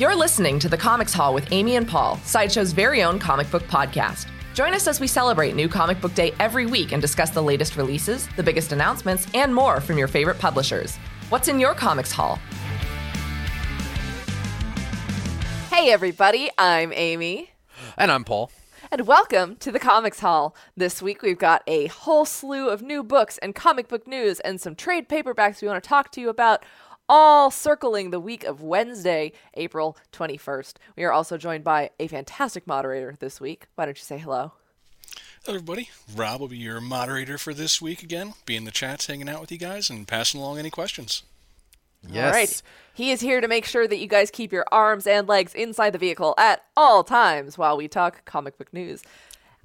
You're listening to the Comics Haul with Amy and Paul, Sideshow's very own comic book podcast. Join us as we celebrate New Comic Book Day every week and discuss the latest releases, the biggest announcements, and more from your favorite publishers. What's in your Comics Haul? Hey, everybody, I'm Amy. And I'm Paul. And welcome to the Comics Haul. This week we've got a whole slew of new books and comic book news and some trade paperbacks we want to talk to you about, all circling the week of Wednesday, April 21st. We are also joined by a fantastic moderator this week. Why don't you say hello? Hello, everybody. Rob will be your moderator for this week again, be in the chats, hanging out with you guys, and passing along any questions. Yes. All right. He is here to make sure that you guys keep your arms and legs inside the vehicle at all times while we talk comic book news.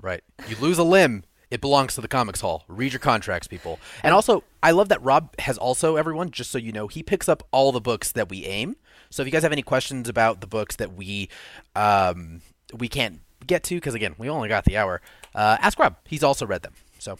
Right. You lose a limb, it belongs to the Comics Haul. Read your contracts, people. And also, I love that Rob has also, everyone, just so you know, he picks up all the books that we aim. So if you guys have any questions about the books that we um, we can't get to, because again, we only got the hour, uh, ask Rob. He's also read them. So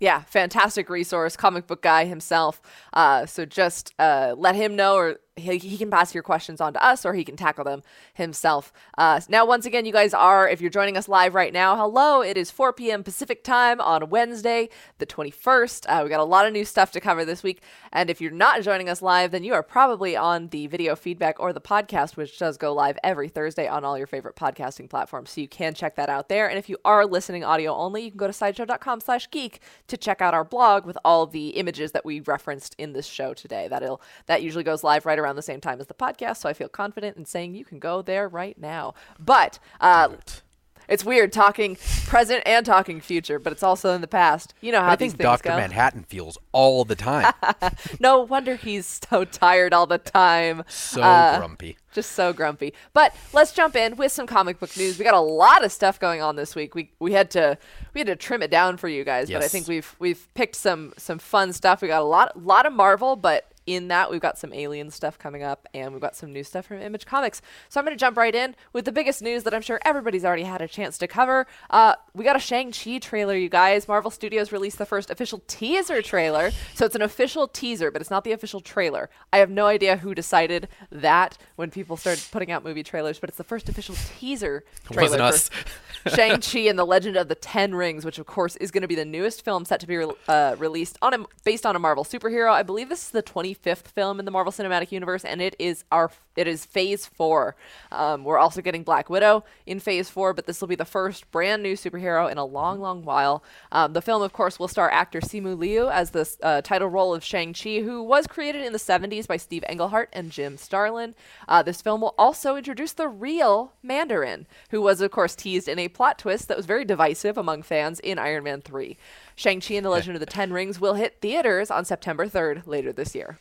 yeah, fantastic resource, comic book guy himself. Uh, so just uh, let him know, or he, he can pass your questions on to us, or he can tackle them himself. Uh, now, once again, you guys are, if you're joining us live right now, hello. It is 4 p.m. Pacific time on Wednesday, the 21st. Uh, we got a lot of new stuff to cover this week. And if you're not joining us live, then you are probably on the video feedback or the podcast, which does go live every Thursday on all your favorite podcasting platforms. So you can check that out there. And if you are listening audio only, you can go to sideshow.com slash geek to check out our blog with all the images that we referenced in this show today. That'll that usually goes live right around the same time as the podcast, so I feel confident in saying you can go there right now. But uh, it's weird talking present and talking future, but it's also in the past. You know how I these think go. Manhattan feels all the time. no wonder he's so tired all the time. so Uh, grumpy. Just so grumpy. But let's jump in with some comic book news. We got a lot of stuff going on this week. We we had to we had to trim it down for you guys, but I think we've we've picked some some fun stuff. We got a lot a lot of Marvel, but in that we've got some alien stuff coming up and we've got some new stuff from Image Comics. So I'm going to jump right in with the biggest news that I'm sure everybody's already had a chance to cover. Uh, we got a Shang-Chi trailer, you guys. Marvel Studios released the first official teaser trailer. So it's an official teaser, but it's not the official trailer. I have no idea who decided that when people started putting out movie trailers, but it's the first official teaser trailer Wasn't us. for Shang-Chi and the Legend of the Ten Rings, which of course is going to be the newest film set to be re- uh, released on a, based on a Marvel superhero. I believe this is the 25th film in the Marvel Cinematic Universe, and it is our it is Phase Four. Um, we're also getting Black Widow in Phase Four, but this will be the first brand new superhero in a long, long while. Um, the film, of course, will star actor Simu Liu as the uh, title role of Shang-Chi, who was created in the 70s by Steve Englehart and Jim Starlin. Uh, this film will also introduce the real Mandarin, who was, of course, teased in a plot twist that was very divisive among fans in Iron Man 3. Shang-Chi and the Legend of the Ten Rings will hit theaters on September 3rd later this year.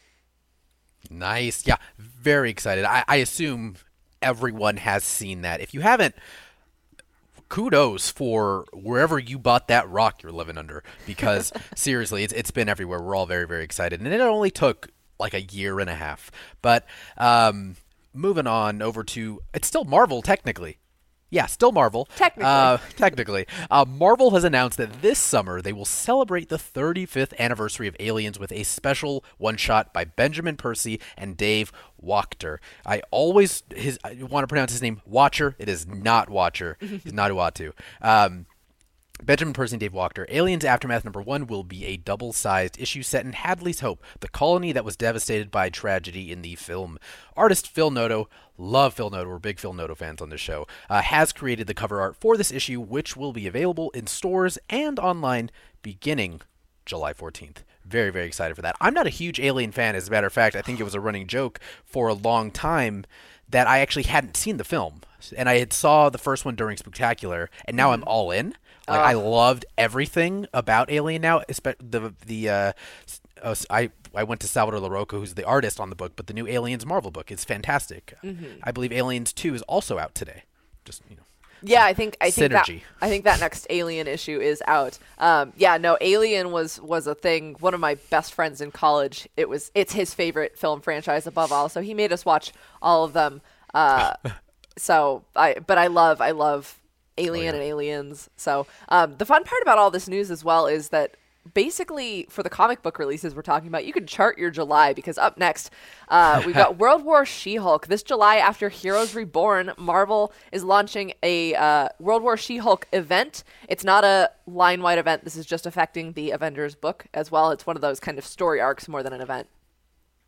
Nice. Yeah, very excited. I, I assume everyone has seen that. If you haven't, kudos for wherever you bought that rock you're living under because seriously, it's, it's been everywhere. We're all very, very excited. And it only took like a year and a half. But um, moving on over to, it's still Marvel technically. Yeah, still Marvel. Technically. Uh, technically. Uh, Marvel has announced that this summer they will celebrate the 35th anniversary of Aliens with a special one shot by Benjamin Percy and Dave Wachter. I always his I want to pronounce his name Watcher. It is not Watcher. He's not Uatu. Um, Benjamin Percy and Dave Walker, Aliens Aftermath number one will be a double sized issue set in Hadley's Hope, the colony that was devastated by tragedy in the film. Artist Phil Noto, love Phil Noto, we're big Phil Noto fans on this show, uh, has created the cover art for this issue, which will be available in stores and online beginning July 14th. Very, very excited for that. I'm not a huge Alien fan, as a matter of fact. I think it was a running joke for a long time that I actually hadn't seen the film. And I had saw the first one during Spectacular, and now I'm all in. Like I loved everything about Alien now. espe- The the uh, uh, s- I I went to Salvador Larroca, who's the artist on the book, but the new Aliens Marvel book is fantastic. I believe Aliens Two is also out today. Just you know. Yeah, I think I think that. I think that next Alien issue is out. Um, yeah, no, Alien was was a thing. One of my best friends in college. It was it's his favorite film franchise above all. So he made us watch all of them. Uh, so I but I love I love Alien and Aliens. So um, the fun part about all this news as well is that basically for the comic book releases we're talking about, you can chart your July because up next uh, we've got World War She-Hulk. This July, after Heroes Reborn, Marvel is launching a uh, World War She-Hulk event. It's not a line-wide event. This is just affecting the Avengers book as well. It's one of those kind of story arcs more than an event.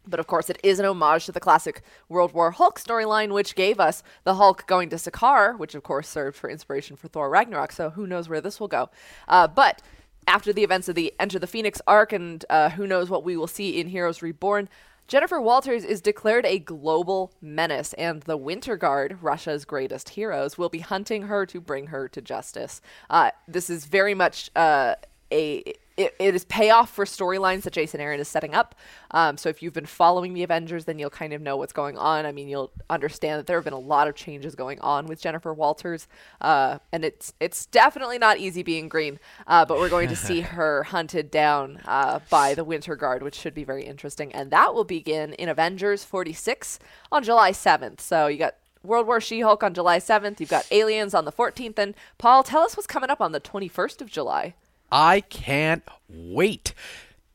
But of course, it is an homage to the classic World War Hulk storyline, which gave us the Hulk going to Sakaar, which of course served for inspiration for Thor Ragnarok. So who knows where this will go? Uh, but after the events of the Enter the Phoenix arc, and uh, who knows what we will see in Heroes Reborn, Jennifer Walters is declared a global menace, and the Winter Guard, Russia's greatest heroes, will be hunting her to bring her to justice. Uh, this is very much uh, a it, it is payoff for storylines that Jason Aaron is setting up. Um, so if you've been following the Avengers, then you'll kind of know what's going on. I mean, you'll understand that there have been a lot of changes going on with Jennifer Walters, uh, and it's it's definitely not easy being green. Uh, but we're going to see her hunted down uh, by the Winter Guard, which should be very interesting, and that will begin in Avengers 46 on July 7th. So you got World War She Hulk on July 7th. You've got Aliens on the 14th. And Paul, tell us what's coming up on the 21st of July. I can't wait.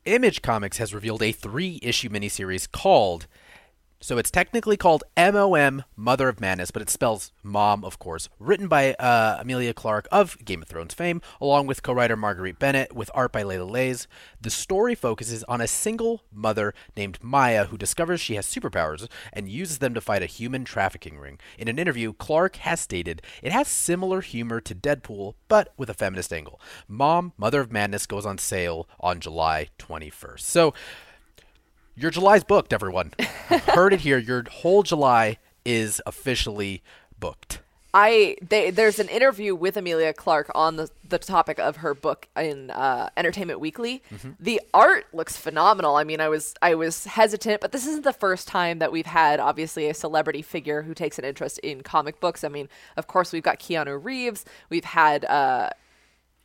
Image Comics has revealed a three issue miniseries called so it's technically called MOM, Mother of Madness, but it spells mom, of course. Written by uh, Emilia Clarke of Game of Thrones fame, along with co-writer Marguerite Bennett, with art by Leila Leiz. The story focuses on a single mother named Maya who discovers she has superpowers and uses them to fight a human trafficking ring. In an interview, Clarke has stated it has similar humor to Deadpool, but with a feminist angle. Mom, Mother of Madness goes on sale on July 21st. So your July's booked, everyone. Heard it here. Your whole July is officially booked. I they, there's an interview with Emilia Clarke on the, the topic of her book in uh, Entertainment Weekly. Mm-hmm. The art looks phenomenal. I mean, I was I was hesitant, but this isn't the first time that we've had obviously a celebrity figure who takes an interest in comic books. I mean, of course, we've got Keanu Reeves. We've had uh,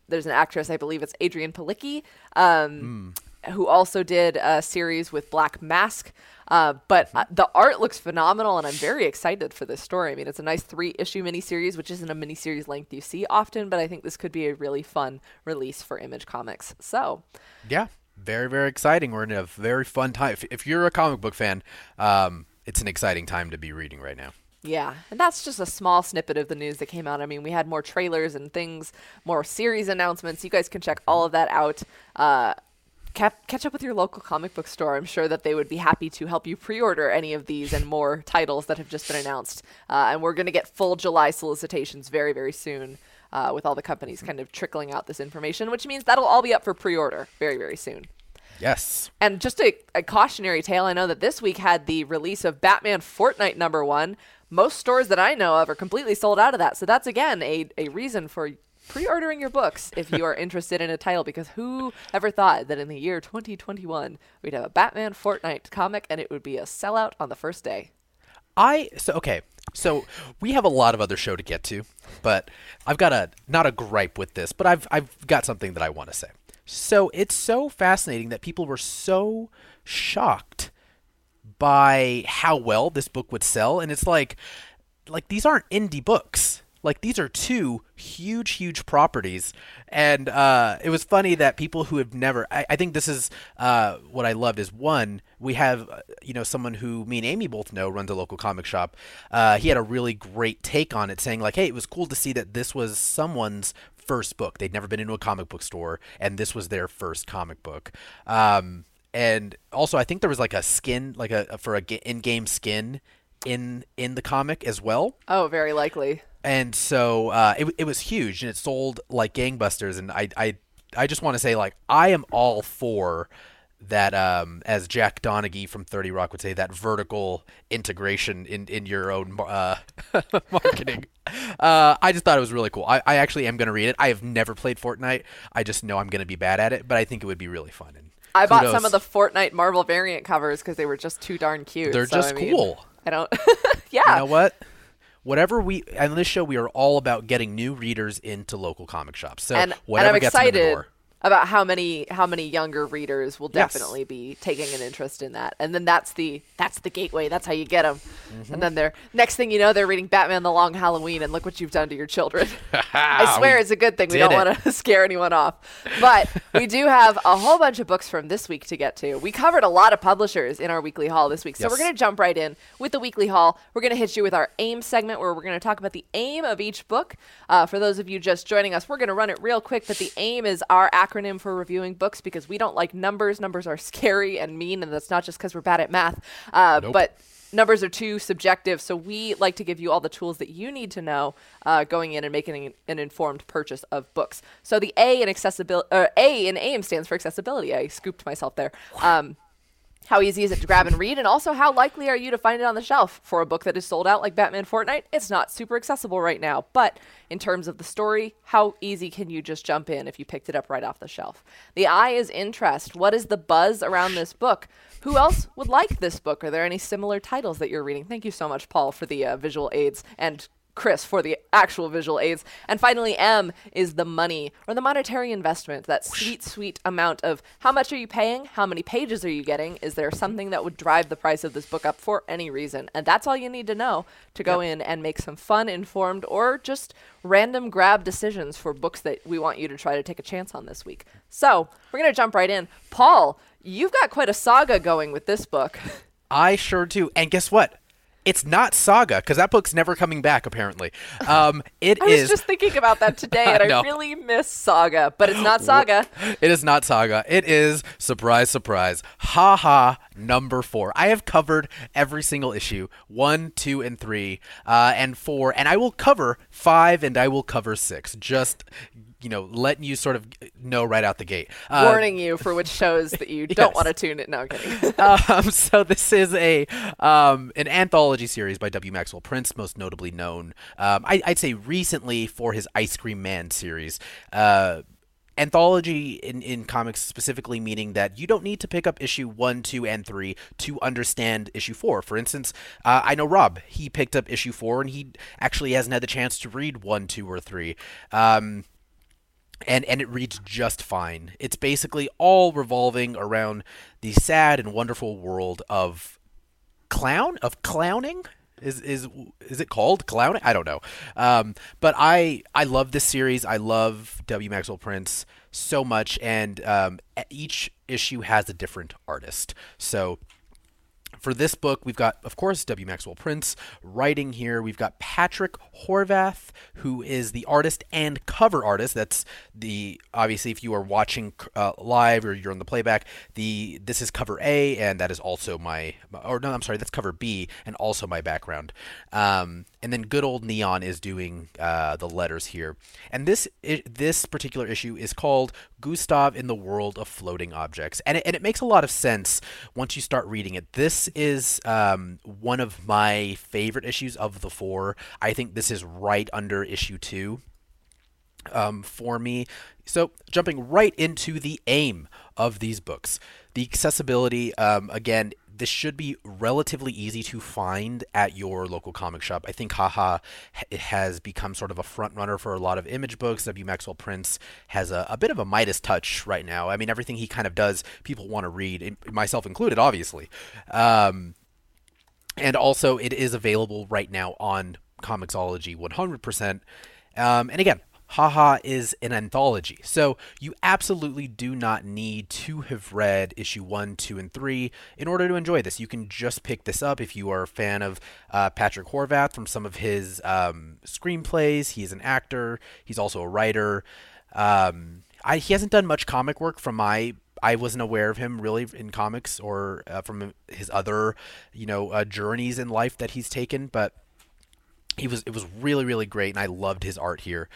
there's an actress, I believe it's Adrianne Palicki. Um, mm who also did a series with Black Mask. Uh, but uh, the art looks phenomenal, and I'm very excited for this story. I mean, it's a nice three issue miniseries, which isn't a miniseries length you see often, but I think this could be a really fun release for Image Comics. So, yeah, very, very exciting. We're in a very fun time. If, if you're a comic book fan, um, it's an exciting time to be reading right now. Yeah, and that's just a small snippet of the news that came out. I mean, we had more trailers and things, more series announcements. You guys can check all of that out. Uh, catch up with your local comic book store. I'm sure that they would be happy to help you pre-order any of these and more titles that have just been announced. Uh, and we're going to get full July solicitations very, very soon. Uh, with all the companies kind of trickling out this information, which means that'll all be up for pre-order very, very soon. Yes. And just a, a cautionary tale. I know that this week had the release of Batman Fortnite number one. Most stores that I know of are completely sold out of that. So that's again a, a reason for pre-ordering your books if you are interested in a title because who ever thought that in the year 2021 we'd have a Batman Fortnite comic and it would be a sellout on the first day. I so okay. So we have a lot of other show to get to, but I've got a not a gripe with this, but I've I've got something that I want to say. So it's so fascinating that people were so shocked by how well this book would sell and it's like like these aren't indie books like these are two huge, huge properties, and uh, it was funny that people who have never. I, I think this is uh, what I loved is one. We have uh, you know someone who me and Amy both know runs a local comic shop. Uh, he had a really great take on it, saying like, "Hey, it was cool to see that this was someone's first book. They'd never been into a comic book store, and this was their first comic book." Um, and also, I think there was like a skin, like a for a in-game skin in in the comic as well. Oh, very likely and so uh, it it was huge, and it sold like gangbusters. And I I I just want to say like I am all for that um, as Jack Donaghy from 30 Rock would say, that vertical integration in, in your own uh, marketing. uh, I just thought it was really cool. I, I actually am going to read it. I have never played Fortnite. I just know I'm going to be bad at it, but I think it would be really fun. And I bought some of the Fortnite Marvel variant covers because they were just too darn cute. They're so, just I mean, cool. I don't. yeah. You know what? Whatever we on this show we are all about getting new readers into local comic shops. So and, whatever and I'm gets excited. them in the door. About how many how many younger readers will Yes. definitely be taking an interest in that. And then that's the that's the gateway. That's how you get them Mm-hmm. and then they're next thing you know they're reading batman the long halloween and look what you've done to your children. I swear We it's a good thing we don't want to scare anyone off. But we do have a whole bunch of books from this week to get to. We covered a lot of publishers in our weekly haul this week. So Yes. we're going to jump right in with the weekly haul. We're going to hit you with our aim segment where we're going to talk about the aim of each book. Uh, for those of you just joining us we're going to run it real quick but the aim is our acronym for reviewing books because we don't like numbers. Numbers are scary and mean and that's not just because we're bad at math uh, Nope. but numbers are too subjective. So we like to give you all the tools that you need to know uh, going in and making an, an informed purchase of books. So the a in accessibility uh, a in aim stands for accessibility. I scooped myself there. Um, how easy is it to grab and read? And also, how likely are you to find it on the shelf for a book that is sold out like Batman Fortnite? It's not super accessible right now. But in terms of the story, how easy can you just jump in if you picked it up right off the shelf? The eye is interest. What is the buzz around this book? Who else would like this book? Are there any similar titles that you're reading? Thank you so much, Paul, for the uh, visual aids and Chris for the actual visual aids. And finally, M is the money or the monetary investment, that sweet, sweet amount of how much are you paying? How many pages are you getting? Is there something that would drive the price of this book up for any reason? And that's all you need to know to go in and make some fun, informed, or just random grab decisions for books that we want you to try to take a chance on this week. So we're going to jump right in. Paul, you've got quite a saga going with this book. I sure do. And guess what? It's not Saga because that book's never coming back. Apparently, um, it I was just thinking about that today, and I, know. really miss Saga, but it's not Saga. It is not Saga. It is surprise, surprise. Ha ha. Number four. I have covered every single issue one, two, and three, uh, and four, and I will cover five, and I will cover six. Just you know, letting you sort of know right out the gate. Uh, warning you for which shows that you don't want to tune it. No, I'm kidding. um, so this is a um, an anthology series by W. Maxwell Prince, most notably known, um, I, I'd say, recently for his Ice Cream Man series. Uh, anthology in, in comics specifically meaning that you don't need to pick up issue 1 2 and 3 to understand issue 4 for instance uh, i know rob he picked up issue 4 and he actually hasn't had the chance to read 1 2 or 3 um, and and it reads just fine. It's basically all revolving around the sad and wonderful world of clown of clowning. Is is is it called clowning? I don't know. Um, but I I love this series. I love W. Maxwell Prince so much, and um, each issue has a different artist. So for this book, we've got, of course, W. Maxwell Prince writing here. We've got Patrick Horvath, who is the artist and cover artist. That's the obviously, if you are watching uh, live or you're on the playback, the this is cover A, and that is also my, or no, I'm sorry, that's cover B, and also my background. Um, and then good old Neon is doing uh, the letters here. And this this particular issue is called Gustav in the World of Floating Objects, and it, and it makes a lot of sense once you start reading it. This is um, one of my favorite issues of the four. I think this is right under issue two um, for me. So, jumping right into the aim of these books, the accessibility. Um, again, this should be relatively easy to find at your local comic shop. I think Haha ha- has become sort of a front runner for a lot of image books. W. Maxwell Prince has a, a bit of a Midas touch right now. I mean, everything he kind of does, people want to read, myself included, obviously. Um, and also it is available right now on Comixology 100%. Um, and again, Haha is an anthology, so you absolutely do not need to have read issue one, two, and three in order to enjoy this. You can just pick this up if you are a fan of uh, Patrick Horvath from some of his um, screenplays. He's an actor. He's also a writer. Um, I, he hasn't done much comic work from my I wasn't aware of him really in comics or uh, from his other, you know, uh, journeys in life that he's taken. But he was it was really really great, and I loved his art here.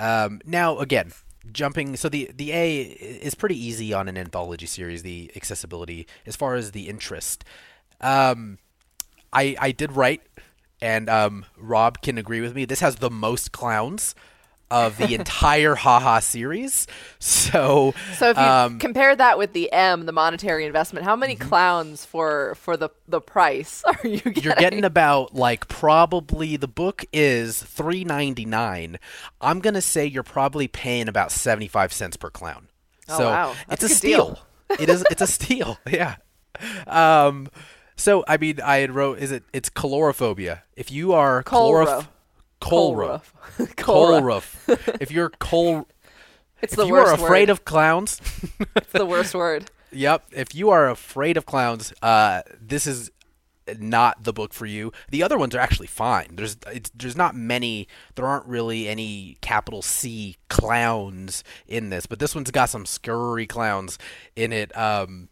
Um, now again, jumping so the the A is pretty easy on an anthology series. The accessibility as far as the interest. Um, I I did write, and um, Rob can agree with me. This has the most clowns of the entire Haha series. So So if you um, compare that with the M, the monetary investment, how Mm-hmm. many clowns for for the the price are you getting? you're getting about like probably the book is three ninety nine. I'm gonna say you're probably paying about seventy five cents per clown. Oh, so wow. It's a a good deal. steal. it is. It's a steal. Yeah. Um. So I mean, I had wrote. Is it? It's colorophobia. If you are Colro. Colro. Colro. Colrof. if you're col. It's If the you are afraid word. of clowns, It's the worst word. Yep. If you are afraid of clowns, uh, this is not the book for you. The other ones are actually fine. There's it's, there's not many. There aren't really any capital C clowns in this, but this one's got some scurry clowns in it. Um,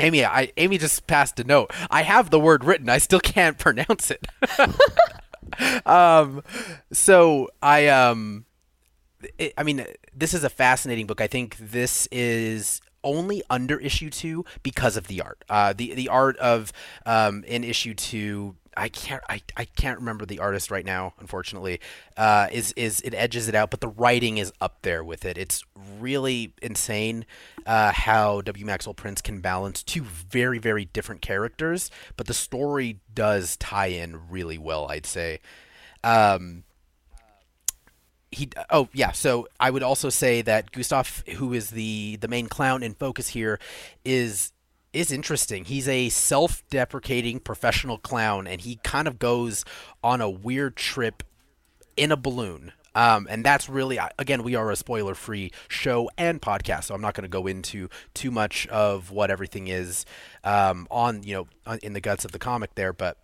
Amy, I Amy just passed a note. I have the word written. I still can't pronounce it. um, so I um it, I mean, this is a fascinating book. I think this is only under issue two because of the art. Uh, the the art of um, in issue two. I can't I, I can't remember the artist right now, unfortunately. Uh, is is it edges it out, but the writing is up there with it. It's really insane uh, how W. Maxwell Prince can balance two very very different characters, but the story does tie in really well. I'd say. Um, he oh yeah so i would also say that gustav who is the the main clown in focus here is is interesting. He's a self-deprecating professional clown and he kind of goes on a weird trip in a balloon. Um, and that's really again we are a spoiler free show and podcast so i'm not going to go into too much of what everything is um, on you know in the guts of the comic there but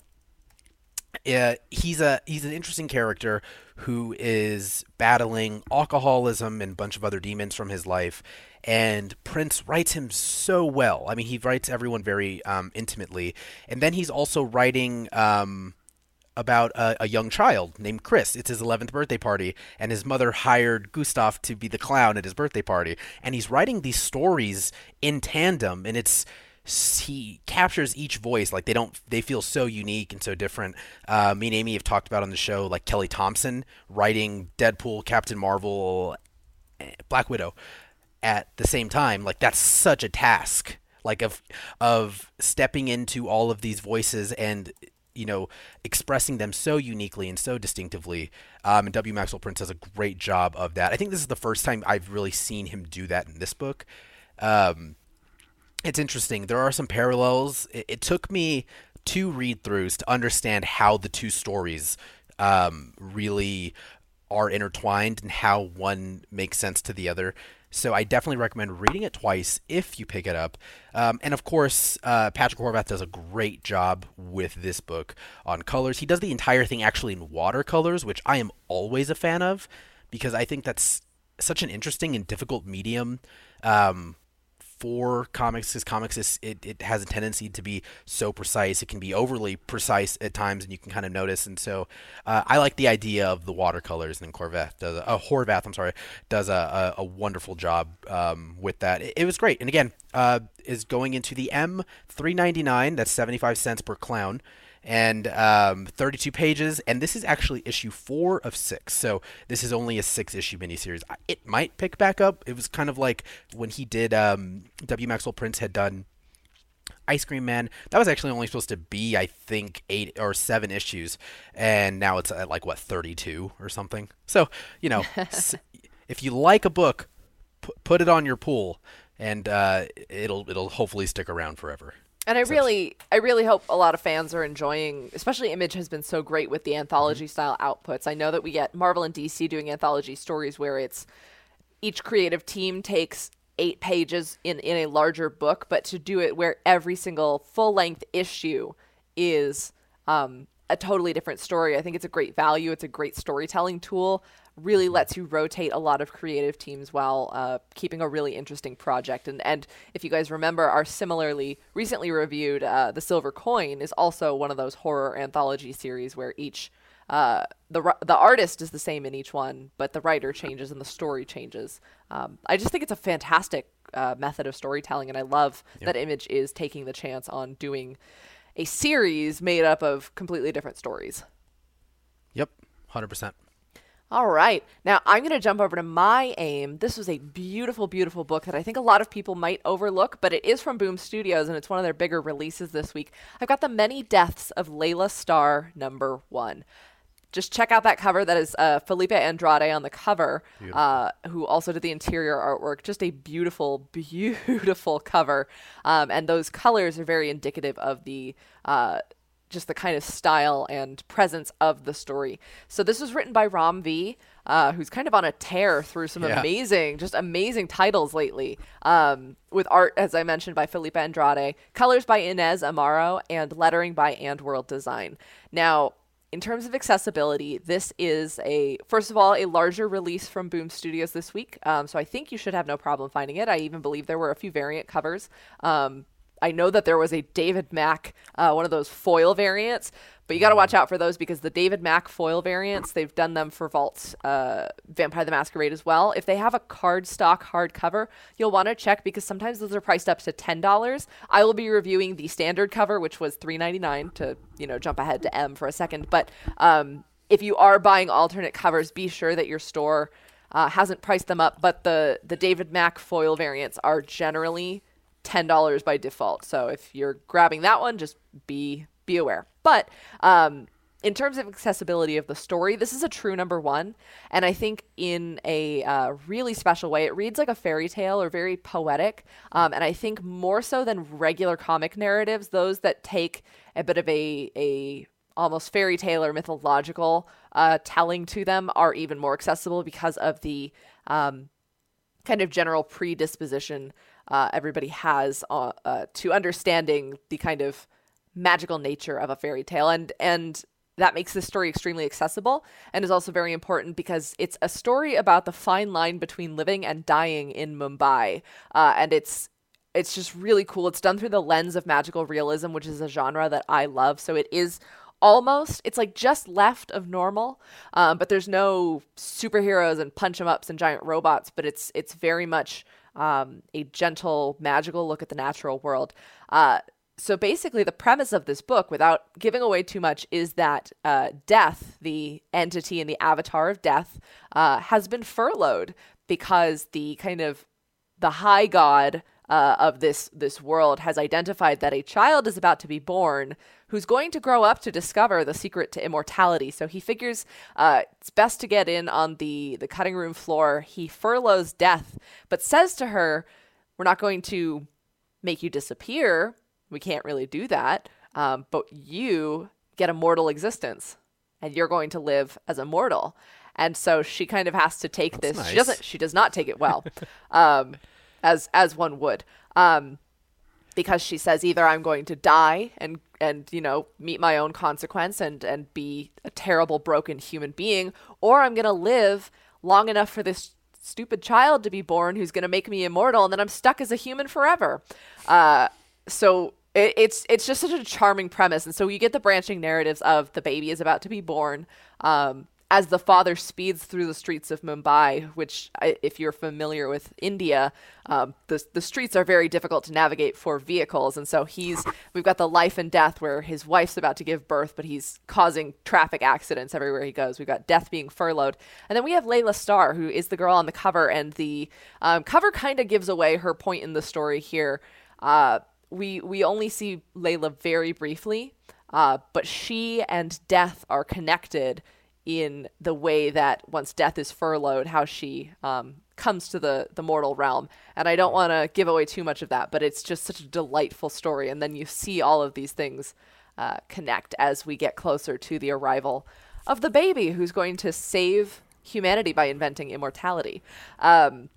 uh, he's a he's an interesting character who is battling alcoholism and a bunch of other demons from his life and prince writes him so well i mean he writes everyone very um, intimately and then he's also writing um, about a, a young child named Chris. It's his 11th birthday party, and his mother hired Gustav to be the clown at his birthday party. And he's writing these stories in tandem, and it's he captures each voice like they don't they feel so unique and so different. Uh, me and Amy have talked about on the show like Kelly Thompson writing Deadpool, Captain Marvel, eh, Black Widow at the same time. Like that's such a task. Like of of stepping into all of these voices and you know expressing them so uniquely and so distinctively. Um, and W. Maxwell Prince does a great job of that. I think this is the first time I've really seen him do that in this book. Um, it's interesting. There are some parallels. It, it took me two read throughs to understand how the two stories um, really are intertwined and how one makes sense to the other. So I definitely recommend reading it twice if you pick it up. Um, and of course, uh, Patrick Horvath does a great job with this book on colors. He does the entire thing actually in watercolors, which I am always a fan of because I think that's such an interesting and difficult medium. Um, for comics because comics is it, it has a tendency to be so precise. It can be overly precise at times and you can kind of notice. And so uh, i like the idea of the watercolors and Corvette does a, uh, horvath i'm sorry does a, a, a wonderful job um, with that. It, it was great. And again uh, is going into the m399 that's 75 cents per clown and um, 32 pages. And this is actually issue four of six. So this is only a six issue miniseries. It might pick back up. It was kind of like when he did, um, W. Maxwell Prince had done Ice Cream Man. That was actually only supposed to be, I think, eight or seven issues. And now it's at like, what, 32 or something? So, you know, s- if you like a book, pu- put it on your pool. And uh, it'll it'll hopefully stick around forever. And I really, I really hope a lot of fans are enjoying. Especially Image has been so great with the anthology style outputs. I know that we get Marvel and DC doing anthology stories where it's each creative team takes eight pages in in a larger book, but to do it where every single full length issue is um, a totally different story. I think it's a great value. It's a great storytelling tool. Really lets you rotate a lot of creative teams while uh, keeping a really interesting project. And and if you guys remember, our similarly recently reviewed uh, the Silver Coin is also one of those horror anthology series where each uh, the the artist is the same in each one, but the writer changes and the story changes. Um, I just think it's a fantastic uh, method of storytelling, and I love that Image is taking the chance on doing a series made up of completely different stories. Yep, 100%. All right. Now I'm going to jump over to my aim. This was a beautiful, beautiful book that I think a lot of people might overlook, but it is from Boom Studios and it's one of their bigger releases this week. I've got The Many Deaths of Laila Starr number one. just check out that cover. That is uh, Felipe Andrade on the cover, uh, who also did the interior artwork. Just a beautiful, beautiful cover. Um, and those colors are very indicative of the uh, just the kind of style and presence of the story. So this was written by Ram V, uh, who's kind of on a tear through some Yeah. amazing, just amazing titles lately. Um, with art, as I mentioned, by Felipe Andrade, colors by Inez Amaro, and lettering by AndWorld Design. Now, in terms of accessibility, this is a first of all a larger release from Boom Studios this week. Um, so I think you should have no problem finding it. I even believe there were a few variant covers. Um, I know that there was a David Mack, uh, one of those foil variants, but you got to watch out for those because the David Mack foil variants, they've done them for Vault uh, Vampire the Masquerade as well. If they have a cardstock hardcover, you'll want to check because sometimes those are priced up to ten dollars. I will be reviewing the standard cover, which was three ninety nine. To you know jump ahead to M for a second, but um, if you are buying alternate covers, be sure that your store uh, hasn't priced them up. But the the David Mack foil variants are generally ten dollars by default. So if you're grabbing that one, just be be aware. But um, in terms of accessibility of the story, this is a true number one, and I think in a uh, really special way. It reads like a fairy tale or very poetic, um, and I think more so than regular comic narratives, those that take a bit of a a almost fairy tale or mythological uh, telling to them are even more accessible because of the um, kind of general predisposition uh, everybody has uh, uh, to understanding the kind of magical nature of a fairy tale, and and that makes this story extremely accessible and is also very important because it's a story about the fine line between living and dying in Mumbai, uh, and it's it's just really cool. It's done through the lens of magical realism, which is a genre that I love. So it is almost it's like just left of normal um, but there's no superheroes and punch 'em ups and giant robots but it's it's very much um, a gentle magical look at the natural world. Uh, so basically the premise of this book without giving away too much is that uh, death the entity and the avatar of death uh, has been furloughed because the kind of the high god uh, of this this world has identified that a child is about to be born who's going to grow up to discover the secret to immortality. So he figures uh, it's best to get in on the the cutting room floor. He furloughs Death, but says to her, "We're not going to make you disappear. We can't really do that. Um, but you get a mortal existence, and you're going to live as a mortal." And so she kind of has to take this. nice. She doesn't. She does not take it well, um, as as one would. Um, because she says either I'm going to die and and you know meet my own consequence and and be a terrible broken human being or I'm going to live long enough for this stupid child to be born who's going to make me immortal and then I'm stuck as a human forever. Uh, so it, it's it's just such a charming premise and so you get the branching narratives of the baby is about to be born um, as the father speeds through the streets of Mumbai, which, if you're familiar with India, um, the the streets are very difficult to navigate for vehicles, and so he's we've got the life and death where his wife's about to give birth, but he's causing traffic accidents everywhere he goes. We've got death being furloughed, and then we have Laila Starr, who is the girl on the cover, and the um, cover kind of gives away her point in the story here. Uh, we we only see Laila very briefly, uh, but she and death are connected in the way that once death is furloughed, how she um, comes to the the mortal realm. And I don't want to give away too much of that, but it's just such a delightful story. And then you see all of these things uh, connect as we get closer to the arrival of the baby who's going to save humanity by inventing immortality. Um,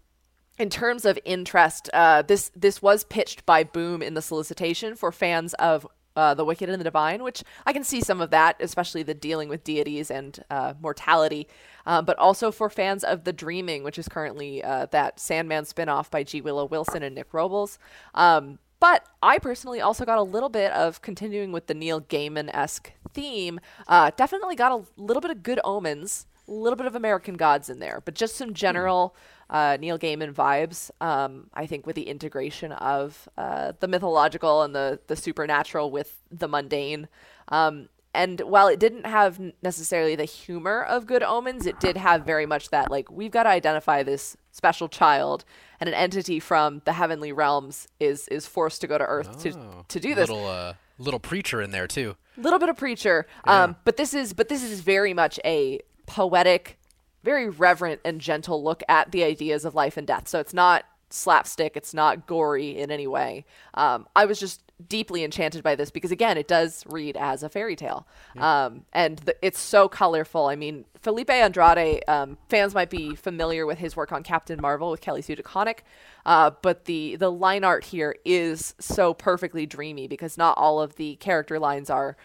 in terms of interest, uh, this this was pitched by Boom in the solicitation for fans of uh, the Wicked and the Divine, which I can see some of that, especially the dealing with deities and uh, mortality, uh, but also for fans of The Dreaming, which is currently uh, that Sandman spinoff by G. Willow Wilson and Nick Robles. Um, but I personally also got a little bit of continuing with the Neil Gaiman esque theme. Uh, definitely got a little bit of Good Omens, a little bit of American Gods in there, but just some general uh, Neil Gaiman vibes. Um, I think with the integration of uh, the mythological and the the supernatural with the mundane. Um, and while it didn't have necessarily the humor of Good Omens, it did have very much that like we've got to identify this special child and an entity from the heavenly realms is is forced to go to Earth to to do this. Little uh, little preacher in there too. little bit of preacher. Um, but this is but this is very much a poetic, very reverent and gentle look at the ideas of life and death. So it's not slapstick. It's not gory in any way. Um, I was just deeply enchanted by this because again, it does read as a fairy tale, um, and the, it's so colorful. I mean, Felipe Andrade. Um, fans might be familiar with his work on Captain Marvel with Kelly Sue DeConnick, uh, but the the line art here is so perfectly dreamy because not all of the character lines are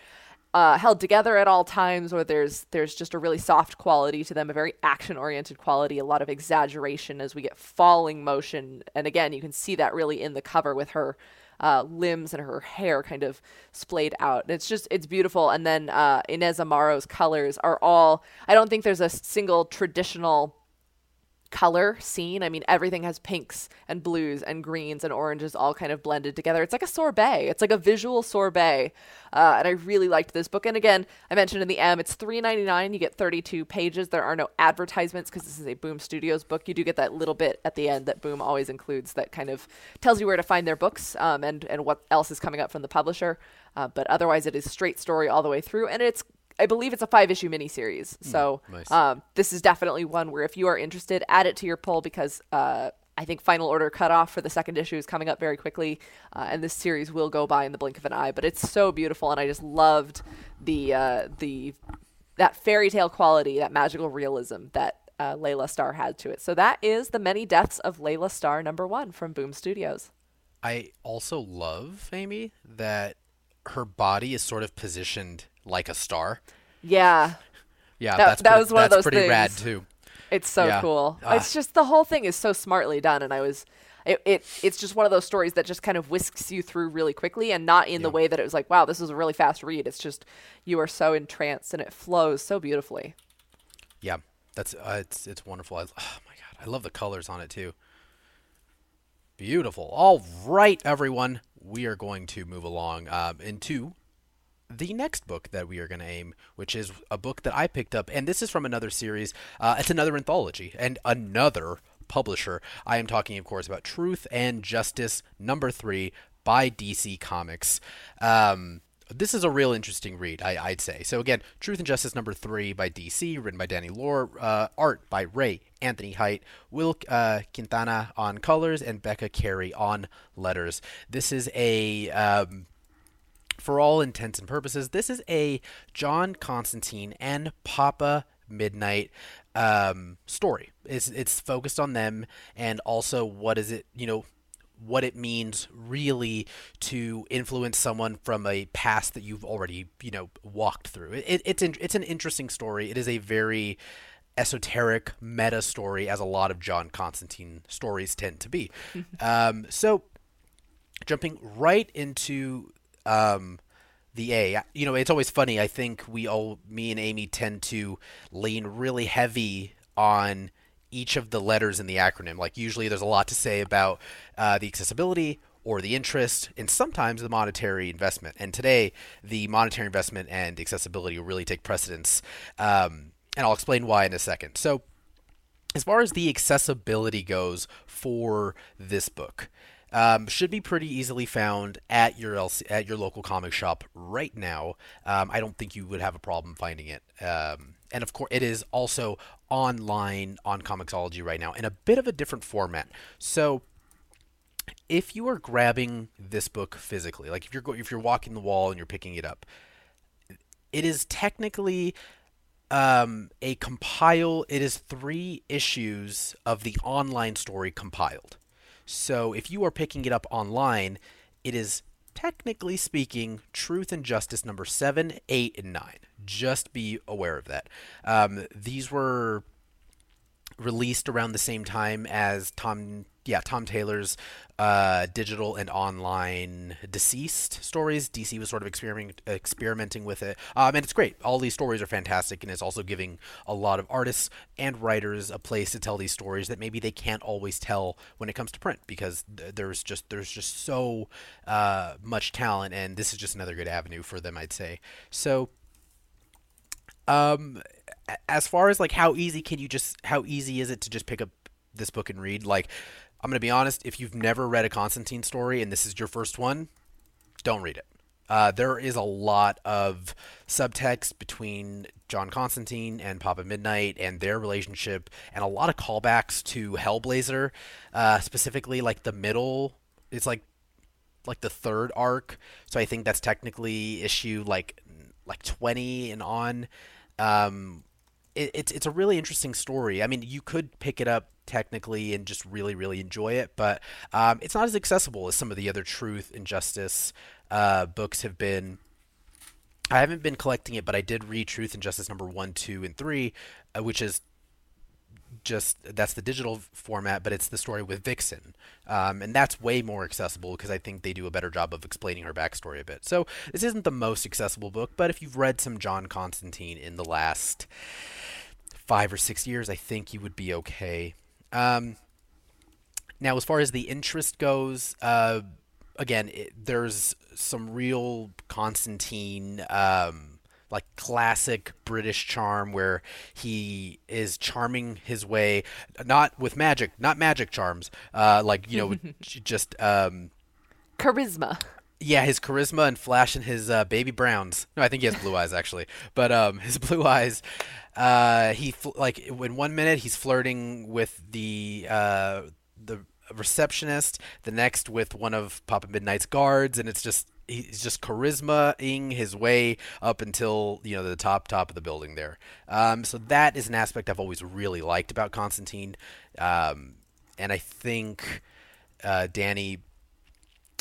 uh, held together at all times, or there's there's just a really soft quality to them, a very action oriented quality, a lot of exaggeration as we get falling motion, and again, you can see that really in the cover with her uh, limbs and her hair kind of splayed out. It's just it's beautiful. And then uh, Inez Amaro's colors are all. I don't think there's a single traditional color scene. I mean, everything has pinks and blues and greens and oranges all kind of blended together. It's like a sorbet. It's like a visual sorbet. Uh, and I really liked this book. And again, I mentioned in the M, it's $3.99. You get 32 pages. There are no advertisements because this is a Boom Studios book. You do get that little bit at the end that Boom always includes that kind of tells you where to find their books um, and, and what else is coming up from the publisher. Uh, but otherwise, it is straight story all the way through. And it's I believe it's a five issue miniseries. So nice. um, this is definitely one where if you are interested, add it to your pull because uh, I think final order cutoff for the second issue is coming up very quickly, uh, and this series will go by in the blink of an eye. But it's so beautiful, and I just loved the uh, the that fairy tale quality, that magical realism that uh, Laila Starr had to it. So that is the many deaths of Laila Starr number one from Boom Studios. I also love Amy that her body is sort of positioned like a star. Yeah, Yeah, That- that's that pretty, was one of those pretty rad too. It's so Yeah. cool. Ah. It's just the whole thing is so smartly done, and I was. It, it it's just one of those stories that just kind of whisks you through really quickly and not in the way that it was like wow this is a really fast read it's just you are so entranced and it flows so beautifully Yeah, that's uh, it's it's wonderful. I, oh my god, I love the colors on it too. Beautiful. All right, everyone, we are going to move along um, into the next book that we are going to aim, which is a book that I picked up, and this is from another series. Uh, it's another anthology and another publisher. I am talking, of course, about Truth and Justice number three by DC Comics. Um, this is a real interesting read, I, I'd say. So again, Truth and Justice number three by DC, written by Danny Lore, uh, art by Ray Anthony Height, Will uh, Quintana on colors, and Becca Carey on letters. This is a um, for all intents and purposes, this is a John Constantine and Papa Midnight um, story. It's it's focused on them and also what is it you know what it means really to influence someone from a past that you've already you know walked through. It, it's in, it's an interesting story. It is a very esoteric meta story, as a lot of John Constantine stories tend to be. um, so jumping right into um, the A. You know, it's always funny. I think we all, me and Amy, tend to lean really heavy on each of the letters in the acronym. Like, usually there's a lot to say about uh, the accessibility or the interest, and sometimes the monetary investment. And today, the monetary investment and accessibility really take precedence. Um, and I'll explain why in a second. So, as far as the accessibility goes for this book, um, should be pretty easily found at your LC, at your local comic shop right now. Um, I don't think you would have a problem finding it. Um, and of course, it is also online on Comixology right now in a bit of a different format. So if you are grabbing this book physically, like if you're go- if you're walking the wall and you're picking it up, it is technically um, a compile. It is three issues of the online story compiled. So if you are picking it up online, it is technically speaking Truth and Justice number seven, eight, and nine. Just be aware of that. Um, these were released around the same time as Tom yeah Tom Taylor's uh, digital and online DCeased stories. DC was sort of experiment, experimenting with it, um, and it's great. All these stories are fantastic, and it's also giving a lot of artists and writers a place to tell these stories that maybe they can't always tell when it comes to print because th- there's just there's just so uh, much talent, and this is just another good avenue for them, I'd say. So um as far as like how easy can you just how easy is it to just pick up this book and read like i'm gonna be honest if you've never read a constantine story and this is your first one don't read it Uh, there is a lot of subtext between John Constantine and Papa Midnight and their relationship, and a lot of callbacks to Hellblazer, uh, specifically like the middle. It's like like the third arc, so I think that's technically issue like like twenty and on. Um, it, it's it's a really interesting story. I mean, you could pick it up technically and just really really enjoy it, but um, it's not as accessible as some of the other Truth and Justice uh, books have been. I haven't been collecting it, but I did read Truth and Justice number one, two, and three, uh, which is just that's the digital format, but it's the story with Vixen, um, and that's way more accessible because I think they do a better job of explaining her backstory a bit. So this isn't the most accessible book, but if you've read some John Constantine in the last five or six years, I think you would be okay. Um, now, as far as the interest goes, uh, again, it, there's some real Constantine, um, like classic British charm where he is charming his way, not with magic, not magic charms, uh, like, you know, just. Um, charisma. Yeah, his charisma and flashing his uh, baby browns. No, I think he has blue eyes actually, but um, his blue eyes. Uh, he fl- like in one minute he's flirting with the uh, the receptionist, the next with one of Papa Midnight's guards, and it's just he's just charismaing his way up until you know the top top of the building there. Um, so that is an aspect I've always really liked about Constantine, um, and I think uh, Danny.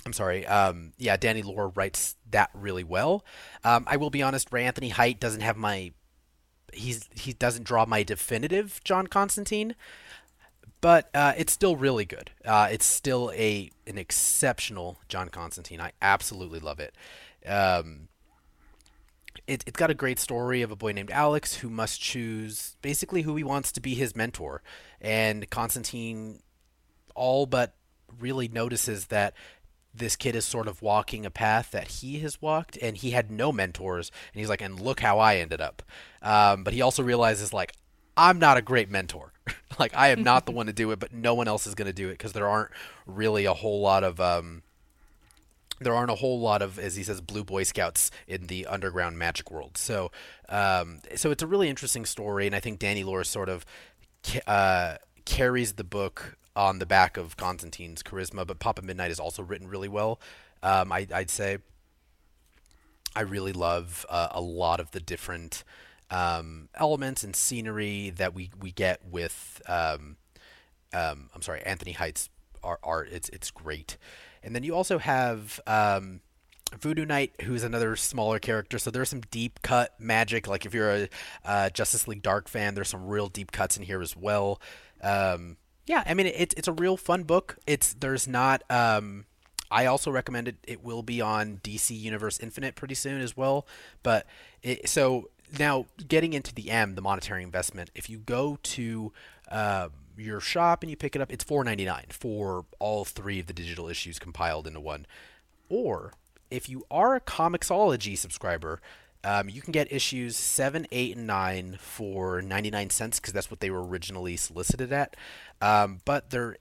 I'm sorry. Um, yeah, Danny Lore writes that really well. Um, I will be honest. Ray Anthony Height doesn't have my. He's he doesn't draw my definitive John Constantine but uh, it's still really good. Uh, it's still a an exceptional John Constantine. I absolutely love it. Um, it. It's got a great story of a boy named Alex who must choose basically who he wants to be his mentor, and Constantine all but really notices that this kid is sort of walking a path that he has walked and he had no mentors and he's like and look how i ended up um, but he also realizes like i'm not a great mentor like I am not the one to do it, but no one else is going to do it because there aren't really a whole lot of um, there aren't a whole lot of, as he says, blue boy scouts in the underground magic world. So, um, so it's a really interesting story, and I think Danny Lore sort of uh, carries the book on the back of Constantine's charisma. But Papa Midnight is also written really well. Um, I, would say. I really love uh, a lot of the different um, elements and scenery that we, we get with um, um, I'm sorry Anthony Height's art. It's it's great, and then you also have um, Voodoo Knight, who's another smaller character. So there's some deep cut magic. Like if you're a uh, Justice League Dark fan, there's some real deep cuts in here as well. Um, yeah, I mean it's it's a real fun book. It's there's not. Um, I also recommend it. It will be on DC Universe Infinite pretty soon as well. But it, so now, getting into the M, the monetary investment, if you go to uh, your shop and you pick it up, it's $4.99 for all three of the digital issues compiled into one. Or if you are a Comixology subscriber, um, you can get issues 7, 8, and 9 for 99 cents because that's what they were originally solicited at. Um, but they're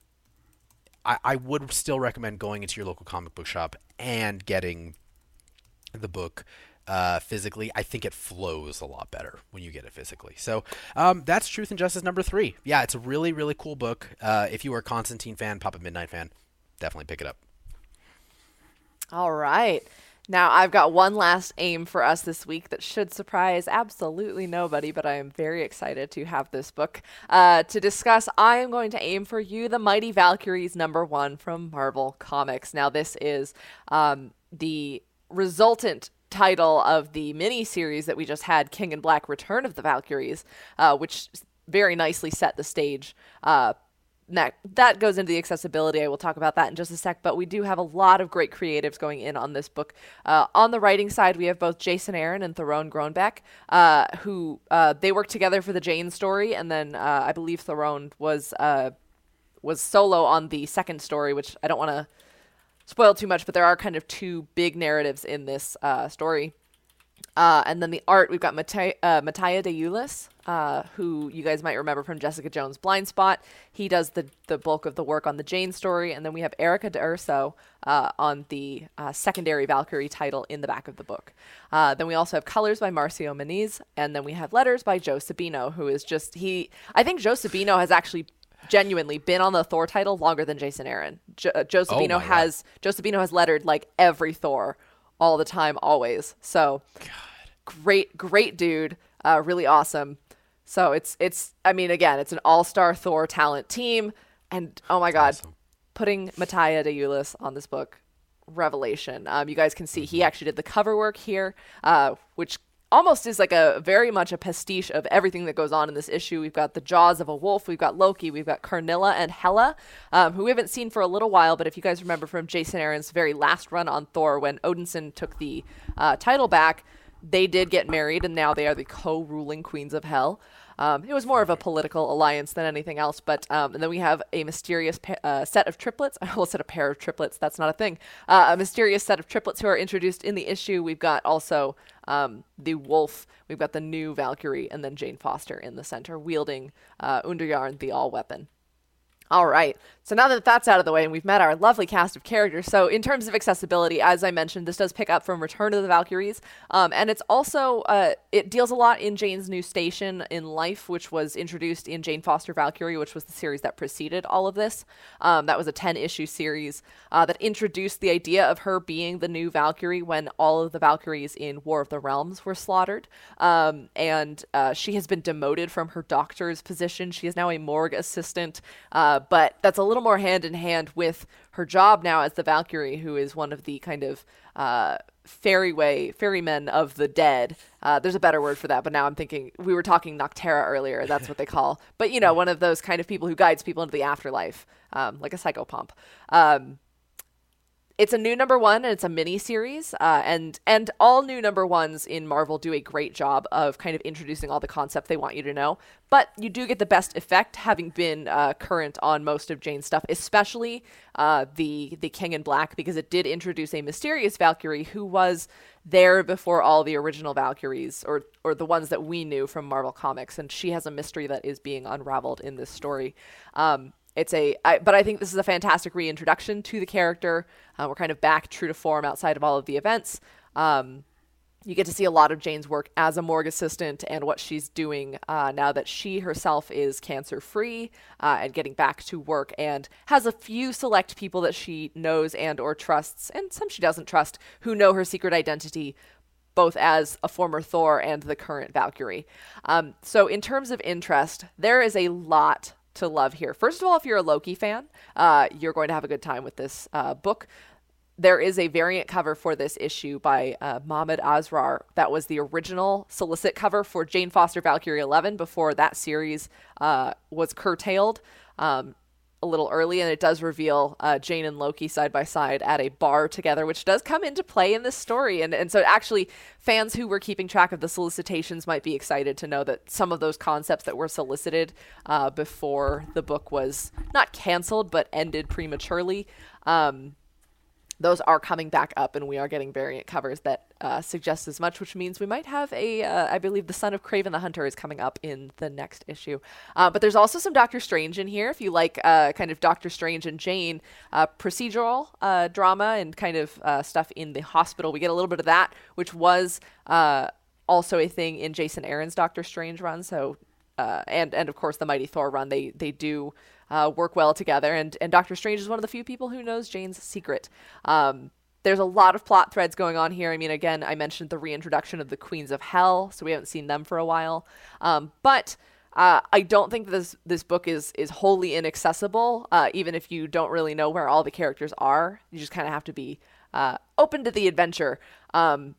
I, I would still recommend going into your local comic book shop and getting the book uh, physically. I think it flows a lot better when you get it physically. So um, that's Truth and Justice number three. Yeah, it's a really, really cool book. Uh, if you are a Constantine fan, Papa Midnight fan, definitely pick it up. All right. Now, I've got one last aim for us this week that should surprise absolutely nobody, but I am very excited to have this book uh, to discuss. I am going to aim for you the Mighty Valkyries number one from Marvel Comics. Now, this is um, the resultant title of the mini series that we just had, King in Black: Return of the Valkyries, uh, which very nicely set the stage. Uh, that that goes into the accessibility. I will talk about that in just a sec. But we do have a lot of great creatives going in on this book. Uh, on the writing side, we have both Jason Aaron and Torunn Grønbekk, uh, who uh, they worked together for the Jane story, and then uh, I believe Torunn was uh, was solo on the second story, which I don't want to spoil too much, but there are kind of two big narratives in this uh, story. Uh, and then the art, we've got Mate- uh, Mattia De Iulis, uh, who you guys might remember from Jessica Jones' Blind Spot. He does the, the bulk of the work on the Jane story. And then we have Erica D'Urso uh, on the uh, secondary Valkyrie title in the back of the book. Uh, then we also have colors by Marcio Menyz. And then we have letters by Joe Sabino, who is just, he, I think Joe Sabino has actually genuinely been on the Thor title longer than Jason Aaron. Jo- uh, Joe Oh God. has, Joe Sabino has lettered like every Thor all the time, always. So great, great dude. Uh, really awesome. So it's it's I mean again it's an all star Thor talent team, and oh my god, putting Mattia De Iulis on this book, revelation. Um, you guys can see he actually did the cover work here, uh, which almost is like a very much a pastiche of everything that goes on in this issue. We've got the jaws of a wolf, we've got Loki, we've got Karnilla and Hela, um, who we haven't seen for a little while. But if you guys remember from Jason Aaron's very last run on Thor, when Odinson took the uh, title back, they did get married, and now they are the co-ruling queens of Hell. Um, it was more of a political alliance than anything else. But um, and then we have a mysterious pa- uh, set of triplets. I almost said a pair of triplets. That's not a thing. Uh, a mysterious set of triplets who are introduced in the issue. We've got also um, the wolf. We've got the new Valkyrie, and then Jane Foster in the center, wielding uh, Undrjarn, the all weapon. All right. So now that that's out of the way and we've met our lovely cast of characters, so in terms of accessibility, as I mentioned, this does pick up from Return of the Valkyries, um, and it's also uh, it deals a lot in Jane's new station in life, which was introduced in Jane Foster Valkyrie, which was the series that preceded all of this. Um, that was a ten issue series uh, that introduced the idea of her being the new Valkyrie when all of the Valkyries in War of the Realms were slaughtered, um, and uh, she has been demoted from her doctor's position. She is now a morgue assistant, uh, but that's a little more hand in hand with her job now as the Valkyrie, who is one of the kind of uh, ferryway ferrymen of the dead. Uh, there's a better word for that, but now I'm thinking we were talking Nocterra earlier. That's what they call, but you know, one of those kind of people who guides people into the afterlife, um, like a psychopomp. Um, it's a new number one and it's a mini series uh, and and all new number ones in marvel do a great job of kind of introducing all the concept they want you to know but you do get the best effect having been uh, current on most of jane's stuff especially uh, the the king in black because it did introduce a mysterious valkyrie who was there before all the original valkyries or or the ones that we knew from marvel comics and she has a mystery that is being unraveled in this story. Um, it's a I, but i think this is a fantastic reintroduction to the character uh, we're kind of back true to form outside of all of the events um, you get to see a lot of jane's work as a morgue assistant and what she's doing uh, now that she herself is cancer free uh, and getting back to work and has a few select people that she knows and or trusts and some she doesn't trust who know her secret identity both as a former Thor and the current Valkyrie. Um, so, in terms of interest, there is a lot to love here. First of all, if you're a Loki fan, uh, you're going to have a good time with this uh, book. There is a variant cover for this issue by uh, Mahmud Asrar. That was the original solicit cover for Jane Foster Valkyrie 11 before that series uh, was curtailed. Um, a little early, and it does reveal uh, Jane and Loki side by side at a bar together, which does come into play in this story. And and so actually, fans who were keeping track of the solicitations might be excited to know that some of those concepts that were solicited uh, before the book was not canceled but ended prematurely. Um, those are coming back up, and we are getting variant covers that uh, suggest as much, which means we might have a, uh, I believe, the Son of Kraven the Hunter is coming up in the next issue. Uh, but there's also some Doctor Strange in here. If you like uh, kind of Doctor Strange and Jane uh, procedural uh, drama and kind of stuff in the hospital, we get a little bit of that, which was also a thing in Jason Aaron's Doctor Strange run. So, uh, and and of course the Mighty Thor run, they they do uh, work well together. And and Doctor Strange is one of the few people who knows Jane's secret. Um, there's a lot of plot threads going on here. I mean, again, I mentioned the reintroduction of the Queens of Hell, so we haven't seen them for a while. Um, but uh, I don't think this this book is is wholly inaccessible. Uh, even if you don't really know where all the characters are, you just kind of have to be uh, open to the adventure. Um,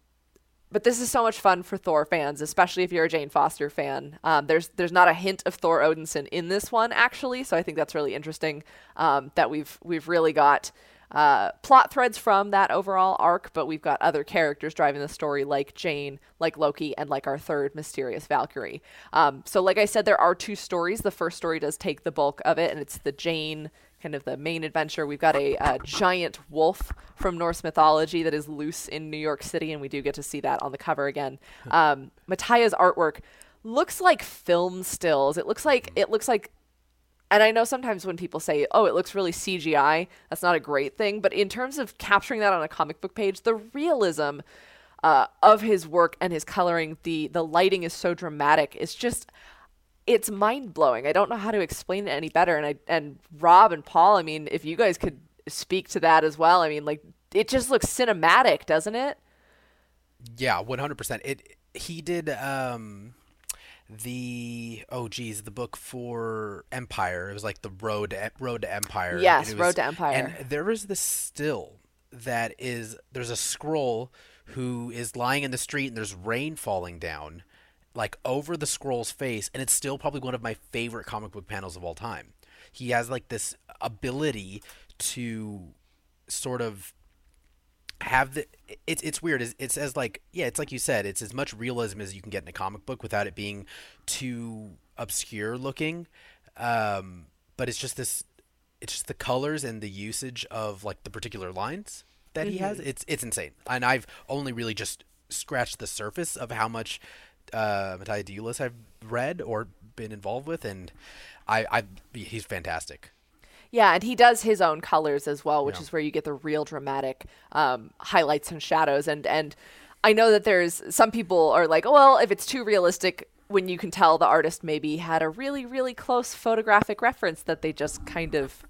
but this is so much fun for Thor fans, especially if you're a Jane Foster fan. Um, there's there's not a hint of Thor Odinson in this one actually, so I think that's really interesting um, that we've we've really got uh, plot threads from that overall arc, but we've got other characters driving the story like Jane, like Loki, and like our third mysterious Valkyrie. Um, so like I said, there are two stories. The first story does take the bulk of it, and it's the Jane kind of the main adventure. We've got a, a giant wolf from Norse mythology that is loose in New York City, and we do get to see that on the cover again. Um, Mattia's artwork looks like film stills. It looks like it looks like and I know sometimes when people say, "Oh, it looks really CGI," that's not a great thing. But in terms of capturing that on a comic book page, the realism uh, of his work and his coloring, the the lighting is so dramatic. It's just, it's mind blowing. I don't know how to explain it any better. And I and Rob and Paul, I mean, if you guys could speak to that as well, I mean, like it just looks cinematic, doesn't it? Yeah, one hundred percent. It he did. um the oh geez the book for Empyre it was like the road to, road to Empyre yes was, road to Empyre and there is this still that is there's a Skrull who is lying in the street and there's rain falling down like over the Skrull's face and it's still probably one of my favorite comic book panels of all time he has like this ability to sort of have the it's it's weird it's, it's as like yeah it's like you said it's as much realism as you can get in a comic book without it being too obscure looking um, but it's just this it's just the colors and the usage of like the particular lines that mm-hmm. he has mm-hmm. it's it's insane and i've only really just scratched the surface of how much uh Mattia de I've read or been involved with and I I he's fantastic yeah, and he does his own colors as well, which yeah. is where you get the real dramatic um, highlights and shadows. And and I know that there's some people are like, well, if it's too realistic, when you can tell the artist maybe had a really really close photographic reference that they just kind of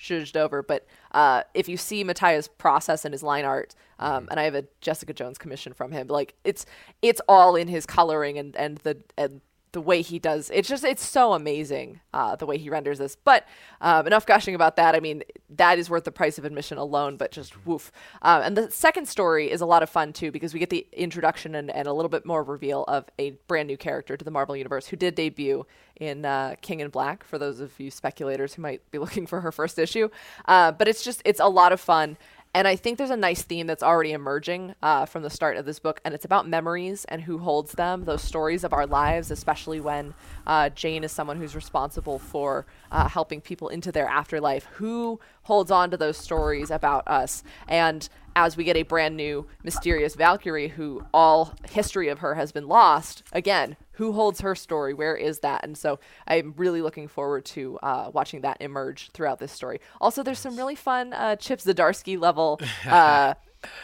zhuzhed over. But uh, if you see Mattia's process and his line art, um, and I have a Jessica Jones commission from him, like it's it's all in his coloring and and the and the way he does it's just it's so amazing uh, the way he renders this. But um, enough gushing about that. I mean that is worth the price of admission alone but just woof. Uh, and the second story is a lot of fun too because we get the introduction and, and a little bit more reveal of a brand new character to the marvel universe who did debut in uh, king in black for those of you speculators who might be looking for her first issue. Uh, but it's just it's a lot of fun and I think there's a nice theme that's already emerging uh, from the start of this book, and it's about memories and who holds them, those stories of our lives, especially when uh, Jane is someone who's responsible for uh, helping people into their afterlife. Who holds on to those stories about us? And as we get a brand new mysterious Valkyrie who all history of her has been lost, again, who holds her story? Where is that? And so I'm really looking forward to uh, watching that emerge throughout this story. Also, there's some really fun uh, Chip Zdarsky level. Uh,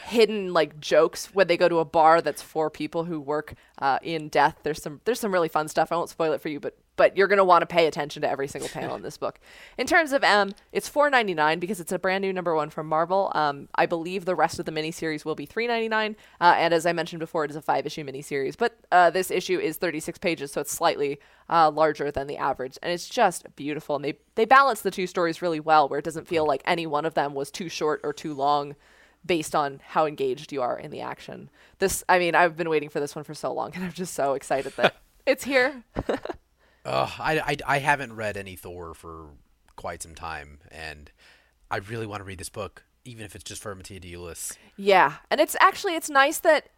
hidden like jokes when they go to a bar that's for people who work uh, in death. There's some there's some really fun stuff. I won't spoil it for you, but but you're gonna want to pay attention to every single panel in this book. In terms of M, it's $4.99 because it's a brand new number one from Marvel. Um, I believe the rest of the miniseries will be $3.99, uh, and as I mentioned before, it is a five issue miniseries. But uh, this issue is 36 pages, so it's slightly uh, larger than the average, and it's just beautiful. And they they balance the two stories really well, where it doesn't feel like any one of them was too short or too long based on how engaged you are in the action. This, I mean, I've been waiting for this one for so long, and I'm just so excited that it's here. uh, I, I, I haven't read any Thor for quite some time, and I really want to read this book, even if it's just for Mattia De Iulis. Yeah, and it's actually it's nice that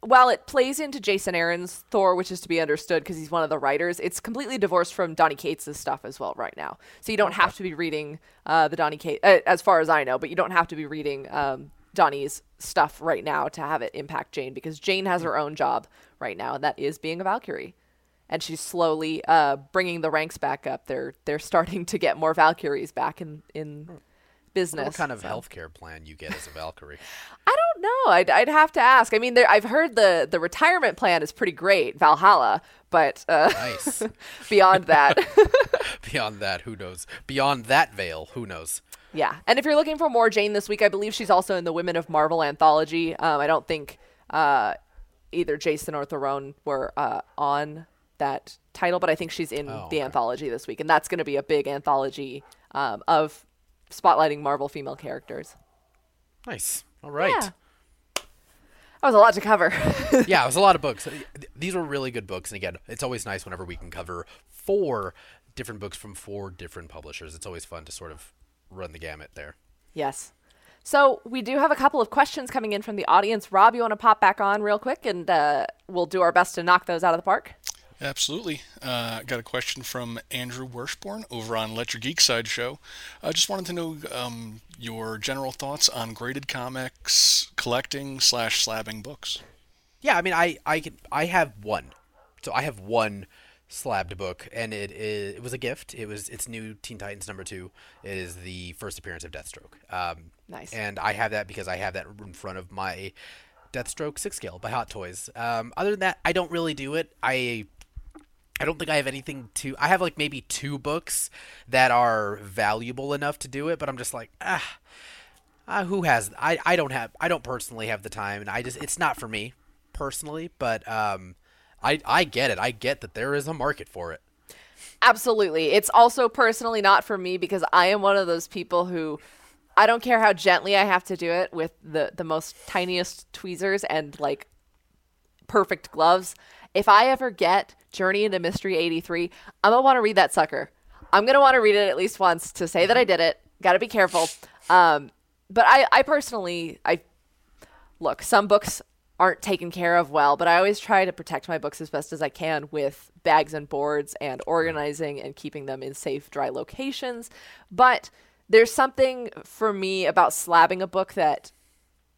while it plays into Jason Aaron's Thor, which is to be understood because he's one of the writers, it's completely divorced from Donny Cates' stuff as well right now. So you don't have to be reading uh, the Donny Cates, uh, as far as I know, but you don't have to be reading um, Donny's stuff right now to have it impact Jane because Jane has her own job right now, and that is being a Valkyrie. And she's slowly uh, bringing the ranks back up. They're they're starting to get more Valkyries back in in business. What kind of so. healthcare plan you get as a Valkyrie? I don't know. I'd, I'd have to ask. I mean, there, I've heard the the retirement plan is pretty great, Valhalla, but uh, nice. beyond that, beyond that, who knows? Beyond that veil, who knows? Yeah, and if you're looking for more Jane this week, I believe she's also in the Women of Marvel anthology. Um, I don't think uh, either Jason or Torunn were uh, on that title, but I think she's in oh, the okay. anthology this week, and that's going to be a big anthology um, of spotlighting Marvel female characters. Nice. All right. Yeah. That was a lot to cover. yeah, it was a lot of books. These were really good books, and again, it's always nice whenever we can cover four different books from four different publishers. It's always fun to sort of run the gamut there. Yes. So we do have a couple of questions coming in from the audience. Rob, you want to pop back on real quick, and uh, we'll do our best to knock those out of the park. Absolutely. Uh, got a question from Andrew Wershborn over on Let Your Geek Sideshow. I uh, just wanted to know um, your general thoughts on graded comics, collecting slash slabbing books. Yeah, I mean, I I can, I have one, so I have one slabbed book, and it is it was a gift. It was it's new Teen Titans number two. It is the first appearance of Deathstroke. Um, nice. And I have that because I have that in front of my Deathstroke six scale by Hot Toys. Um, other than that, I don't really do it. I I don't think I have anything to. I have like maybe two books that are valuable enough to do it, but I'm just like ah. Uh, who has I, I don't have I don't personally have the time and I just it's not for me personally but um I I get it I get that there is a market for it absolutely it's also personally not for me because I am one of those people who I don't care how gently I have to do it with the the most tiniest tweezers and like perfect gloves if I ever get Journey into Mystery 83, I'm going to want to read that sucker. I'm going to want to read it at least once to say that I did it. Got to be careful. Um, but I, I personally, I look, some books aren't taken care of well, but I always try to protect my books as best as I can with bags and boards and organizing and keeping them in safe, dry locations. But there's something for me about slabbing a book that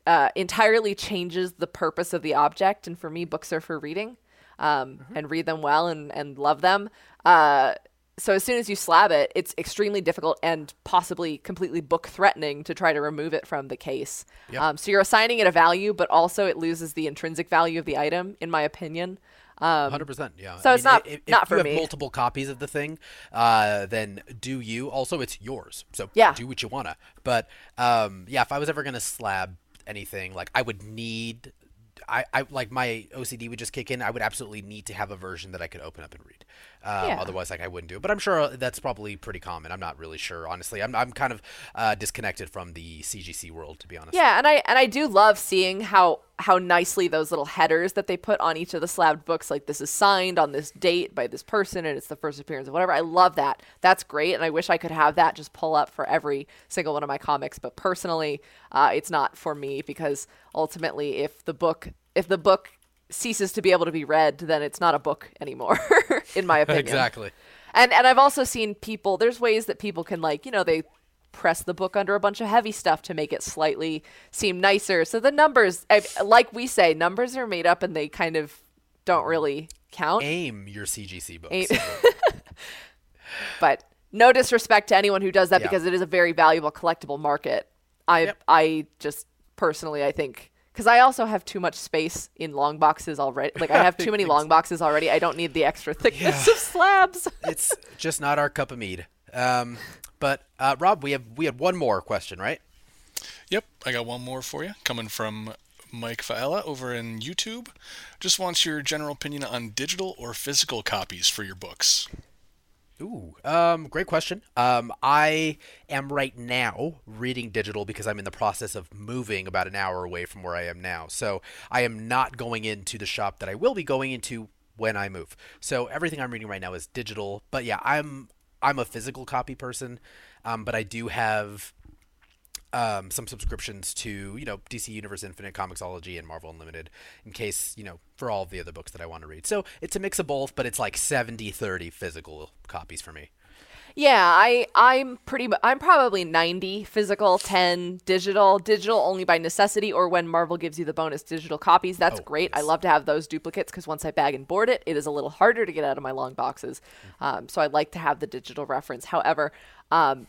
uh, entirely changes the purpose of the object. And for me, books are for reading um, mm-hmm. and read them well and, and love them. Uh, so as soon as you slab it, it's extremely difficult and possibly completely book threatening to try to remove it from the case. Yep. Um, so you're assigning it a value, but also it loses the intrinsic value of the item, in my opinion. Um, Hundred percent, yeah. So I it's mean, not if, not if for you have me. multiple copies of the thing, uh, then do you? Also, it's yours, so yeah. do what you wanna. But um, yeah, if I was ever gonna slab anything, like I would need I, I like my OCD would just kick in. I would absolutely need to have a version that I could open up and read. Um, yeah. Otherwise, like I wouldn't do it. But I'm sure that's probably pretty common. I'm not really sure, honestly. I'm, I'm kind of uh, disconnected from the CGC world, to be honest. Yeah, and I and I do love seeing how how nicely those little headers that they put on each of the slabbed books, like this is signed on this date by this person, and it's the first appearance of whatever. I love that. That's great, and I wish I could have that just pull up for every single one of my comics. But personally, uh, it's not for me because ultimately, if the book if the book ceases to be able to be read, then it's not a book anymore, in my opinion. exactly. And and I've also seen people. There's ways that people can like you know they press the book under a bunch of heavy stuff to make it slightly seem nicer. So the numbers, like we say, numbers are made up and they kind of don't really count. Aim your CGC books. but no disrespect to anyone who does that because it is a very valuable collectible market. I yep. I just personally I think because I also have too much space in long boxes already. Like I have too many long boxes already. I don't need the extra thickness yeah. of slabs. it's just not our cup of mead. Um, but uh, Rob, we have we had one more question, right? Yep, I got one more for you, coming from Mike Faella over in YouTube. Just wants your general opinion on digital or physical copies for your books. Ooh, um, great question. Um, I am right now reading digital because I'm in the process of moving about an hour away from where I am now. So I am not going into the shop that I will be going into when I move. So everything I'm reading right now is digital. But yeah, I'm I'm a physical copy person, um, but I do have um, some subscriptions to you know DC Universe Infinite, Comixology, and Marvel Unlimited in case you know for all of the other books that I want to read. So it's a mix of both, but it's like 70-30 physical copies for me. Yeah, I I'm pretty I'm probably 90 physical, 10 digital. Digital only by necessity or when Marvel gives you the bonus digital copies. That's oh, great. I love to have those duplicates cuz once I bag and board it, it is a little harder to get out of my long boxes. Mm-hmm. Um, so I like to have the digital reference. However, um,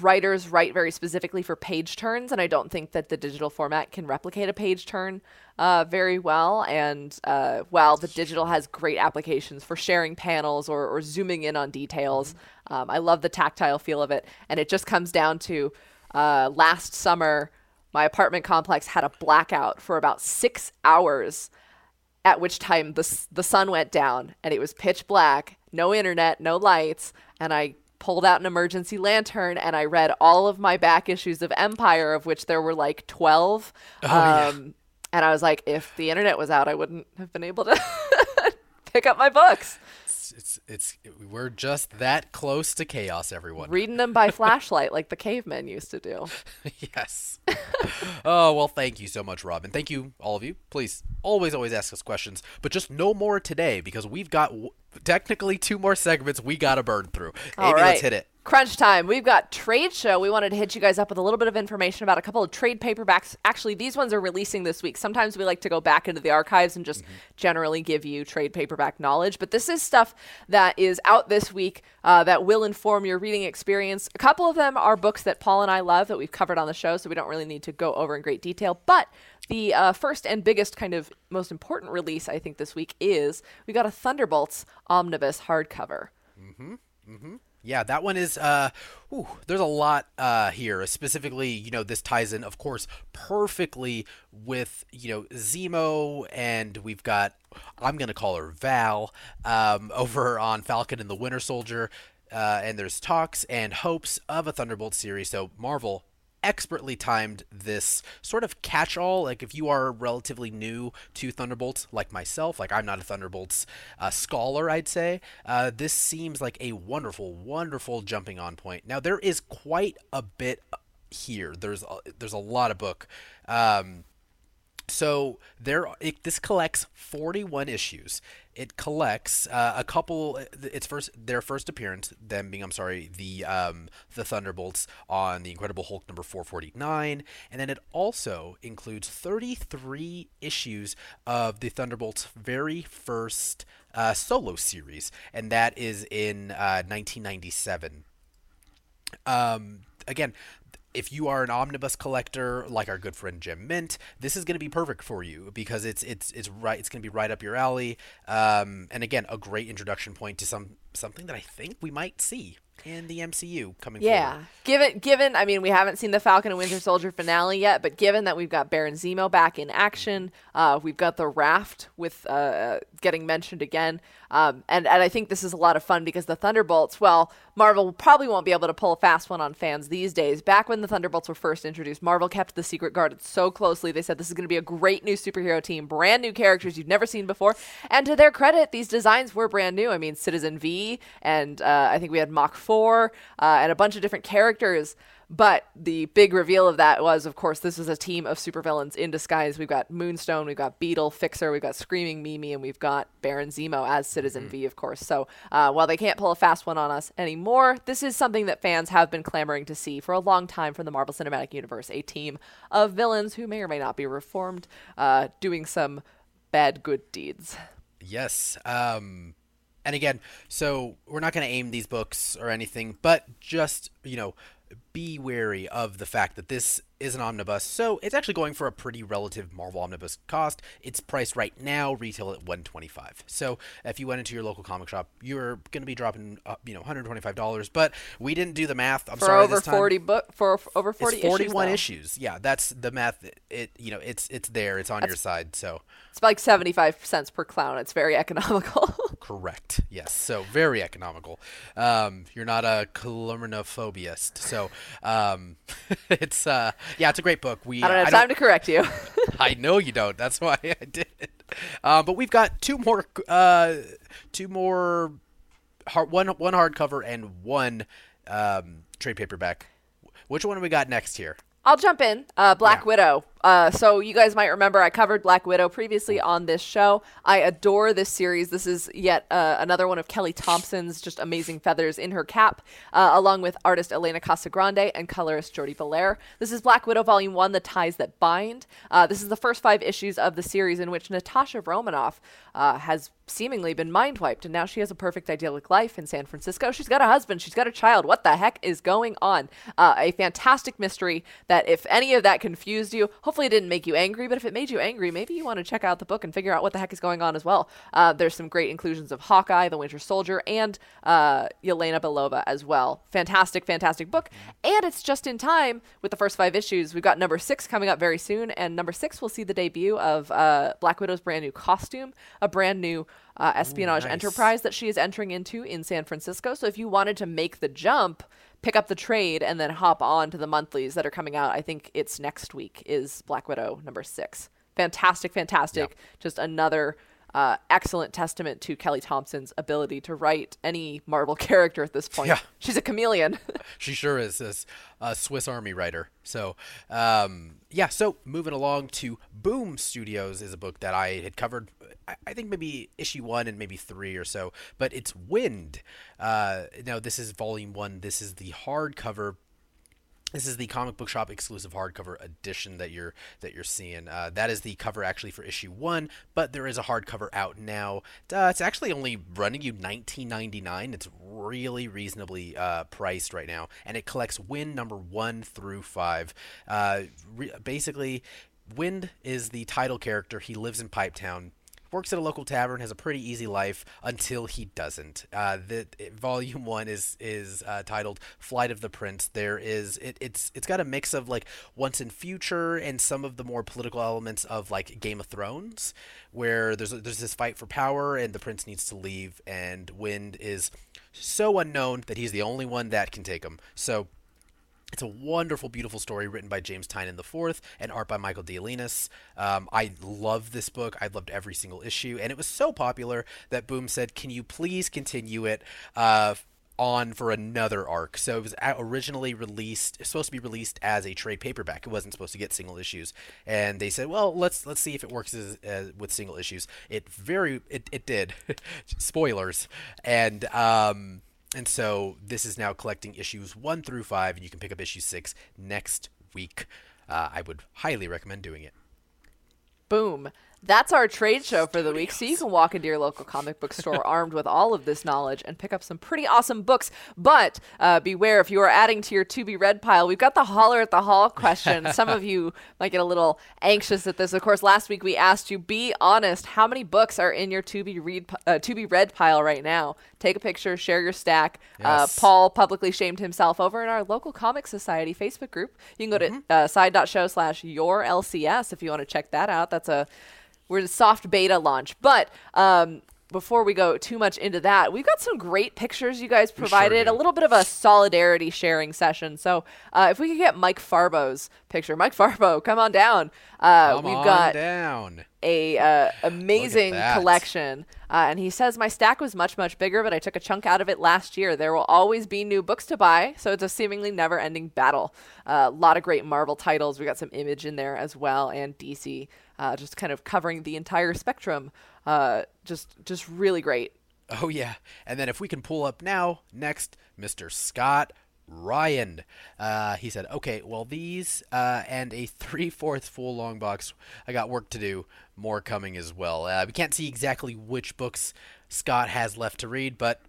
writers write very specifically for page turns, and I don't think that the digital format can replicate a page turn uh, very well. And uh, while the digital has great applications for sharing panels or, or zooming in on details, mm-hmm. um, I love the tactile feel of it. And it just comes down to uh, last summer, my apartment complex had a blackout for about six hours. At which time the the sun went down and it was pitch black, no internet, no lights, and I pulled out an emergency lantern and I read all of my back issues of Empyre, of which there were like 12. Oh, um, yeah. And I was like, if the internet was out, I wouldn't have been able to pick up my books. It's, it's it's we're just that close to chaos, everyone. Reading them by flashlight like the cavemen used to do. yes. oh well, thank you so much, Robin. Thank you, all of you. Please always always ask us questions, but just no more today because we've got technically two more segments we got to burn through. All Amy, right. let's hit it. Crunch time. We've got trade show. We wanted to hit you guys up with a little bit of information about a couple of trade paperbacks. Actually, these ones are releasing this week. Sometimes we like to go back into the archives and just generally give you trade paperback knowledge. But this is stuff that is out this week uh, that will inform your reading experience. A couple of them are books that Paul and I love that we've covered on the show, so we don't really need to go over in great detail. But the uh, first and biggest, kind of most important release, I think, this week is we got a Thunderbolts omnibus hardcover. Yeah, that one is. Uh, ooh, there's a lot uh, here. Specifically, you know, this ties in, of course, perfectly with you know Zemo, and we've got. I'm gonna call her Val um, over on Falcon and the Winter Soldier, uh, and there's talks and hopes of a Thunderbolt series. So Marvel expertly timed this sort of catch-all. Like if you are relatively new to thunderbolts like myself like i'm not a thunderbolts uh, scholar i'd say uh, this seems like a wonderful wonderful jumping on point. Now there is quite a bit here. There's a, there's a lot of book. Um, so there it, this collects 41 issues it collects uh, a couple its first their first appearance them being i'm sorry the um, the thunderbolts on the incredible hulk number 449 and then it also includes 33 issues of the thunderbolts very first uh, solo series and that is in uh, 1997 um, again, if you are an omnibus collector like our good friend Jim Mint, this is going to be perfect for you because it's it's it's right it's going to be right up your alley. Um, and again, a great introduction point to some something that I think we might see in the MCU coming Yeah. forward. Given given I mean we haven't seen the Falcon and Winter Soldier finale yet, but given that we've got Baron Zemo back in action, uh, we've got the raft with uh, getting mentioned again. Um, and, and I think this is a lot of fun because the Thunderbolts, well, Marvel probably won't be able to pull a fast one on fans these days. Back when the Thunderbolts were first introduced, Marvel kept the secret guarded so closely. They said this is going to be a great new superhero team, brand new characters you've never seen before. And to their credit, these designs were brand new. I mean, Citizen V, and uh, I think we had Mach 4, uh, and a bunch of different characters. But the big reveal of that was, of course, this is a team of supervillains in disguise. We've got Moonstone, we've got Beetle, Fixer, we've got Screaming Mimi, and we've got Baron Zemo as Citizen V, of course. So uh, while they can't pull a fast one on us anymore, this is something that fans have been clamoring to see for a long time from the Marvel Cinematic Universe a team of villains who may or may not be reformed, uh, doing some bad good deeds. Yes. Um, and again, so we're not going to aim these books or anything, but just you know, be wary of the fact that this is an omnibus. So it's actually going for a pretty relative Marvel omnibus cost. It's priced right now retail at 125. So if you went into your local comic shop, you're going to be dropping uh, you know 125 dollars. But we didn't do the math. I'm For sorry. over this time. 40 book for over 40 It's 41 issues. issues. Yeah, that's the math. It, it you know it's it's there. It's on your side. So It's like 75 cents per clown. It's very economical. Correct. Yes. So very economical. Um, you're not a columnophobiast. So um, it's uh, yeah, it's a great book. We I don't have time to correct you. I know you don't. That's why I did. Um, but we've got two more, uh, two more, hard, one one hardcover and one um, trade paperback. Which one do we got next here? I'll jump in. Uh, Black Yeah. Widow. Uh, so you guys might remember I covered Black Widow previously on this show. I adore this series. This is yet uh, another one of Kelly Thompson's just amazing feathers in her cap, uh, along with artist Elena Casagrande and colorist Jordie Bellaire. This is Black Widow Volume One: The Ties That Bind. Uh, this is the first five issues of the series in which Natasha Romanoff uh, has seemingly been mind wiped, and now she has a perfect idyllic life in San Francisco. She's got a husband. She's got a child. What the heck is going on? Uh, a fantastic mystery that, if any of that confused you, hopefully it didn't make you angry. But if it made you angry, maybe you want to check out the book and figure out what the heck is going on as well. Uh, there's some great inclusions of Hawkeye, the Winter Soldier, and uh, Yelena Belova as well. Fantastic, fantastic book, and it's just in time with the first five issues. We've got number six coming up very soon, and number six will see the debut of uh, Black Widow's brand new costume, a brand new uh, espionage nice. enterprise that she is entering into in San Francisco. So if you wanted to make the jump, pick up the trade and then hop on to the monthlies that are coming out. I think it's next week is Black Widow number six. Fantastic, fantastic. Just another uh, excellent testament to Kelly Thompson's ability to write any Marvel character at this point. Yeah. She's a chameleon. she sure is this uh, Swiss Army writer. So um, yeah, so moving along to Boom Studios is a book that I had covered. I, I think maybe issue one and maybe three or so, but it's Wynd. Uh, now this is volume one. This is the hardcover this is the comic book shop exclusive hardcover edition that you're that you're seeing. Uh, that is the cover actually for issue one, but there is a hardcover out now. Uh, it's actually only running you 19.99. It's really reasonably uh, priced right now, and it collects Wynd number one through five. Uh, re- basically, Wynd is the title character. He lives in Pipetown works at a local tavern, has a pretty easy life until he doesn't. Uh, the volume one is is uh, titled "Flight of the Prince." There is it, it's it's got a mix of like once in future and some of the more political elements of like Game of Thrones, where there's there's this fight for power and the prince needs to leave, and Wynd is so unknown that he's the only one that can take him. So it's a wonderful, beautiful story written by James Tynion IV and art by Michael Dialynas. Um, I love this book. I loved every single issue, and it was so popular that Boom said, "Can you please continue it?" Uh, on for another arc. So it was originally released, supposed to be released as a trade paperback. It wasn't supposed to get single issues, and they said, "Well, let's let's see if it works as, as, with single issues." It very it it did. Spoilers, and um, and so this is now collecting issues one through five, and you can pick up issue six next week. Uh, I would highly recommend doing it. Boom. That's our trade show for the week. So you can walk into your local comic book store armed with all of this knowledge and pick up some pretty awesome books. But uh, beware if you are adding to your to be read pile, we've got the holler at the Haul question. some of you might get a little anxious at this. Of course, last week we asked you, be honest, how many books are in your to be read uh, to be read pile right now? Take a picture, share your stack. Uh. Paul publicly shamed himself over in our local comic society Facebook group. You can go mm-hmm. to uh, side.show slash your LCS if you want to check that out. That's a we're in soft beta launch. But um, before we go too much into that, we've got some great pictures you guys provided. Sure a little bit of a solidarity sharing session. So uh, if we could get Mike Farbo's picture, Mike Farbo, come on down. Uh, come we've on got down. a uh, amazing collection, uh, and he says my stack was much much bigger, but I took a chunk out of it last year. There will always be new books to buy, so it's a seemingly never ending battle. Uh, a lot of great Marvel titles. We got some Image in there as well, and DC uh, just kind of covering the entire spectrum. Uh, just just really great. Oh yeah, and then if we can pull up now, next, Mr. Scott Ryan. Uh, he said, "Okay, well these uh, and a three-fourths full long box. I got work to do. More coming as well. Uh, we can't see exactly which books Scott has left to read, but."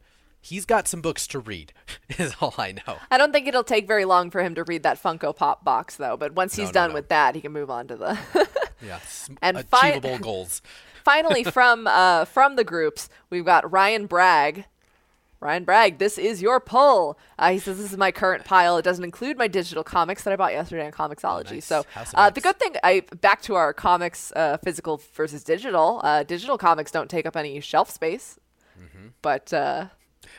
He's got some books to read, is all I know. I don't think it'll take very long for him to read that Funko Pop box, though. But once he's no, no, done no. with that, he can move on to the Yeah, and achievable fi- goals. finally, from uh, from the groups, we've got Ryan Bragg. Ryan Bragg, this is your pull. Uh, he says this is my current pile. It doesn't include my digital comics that I bought yesterday on Comixology. Oh, nice. So uh, the good thing, I back to our comics, uh, physical versus digital. Uh, digital comics don't take up any shelf space, mm-hmm. but uh,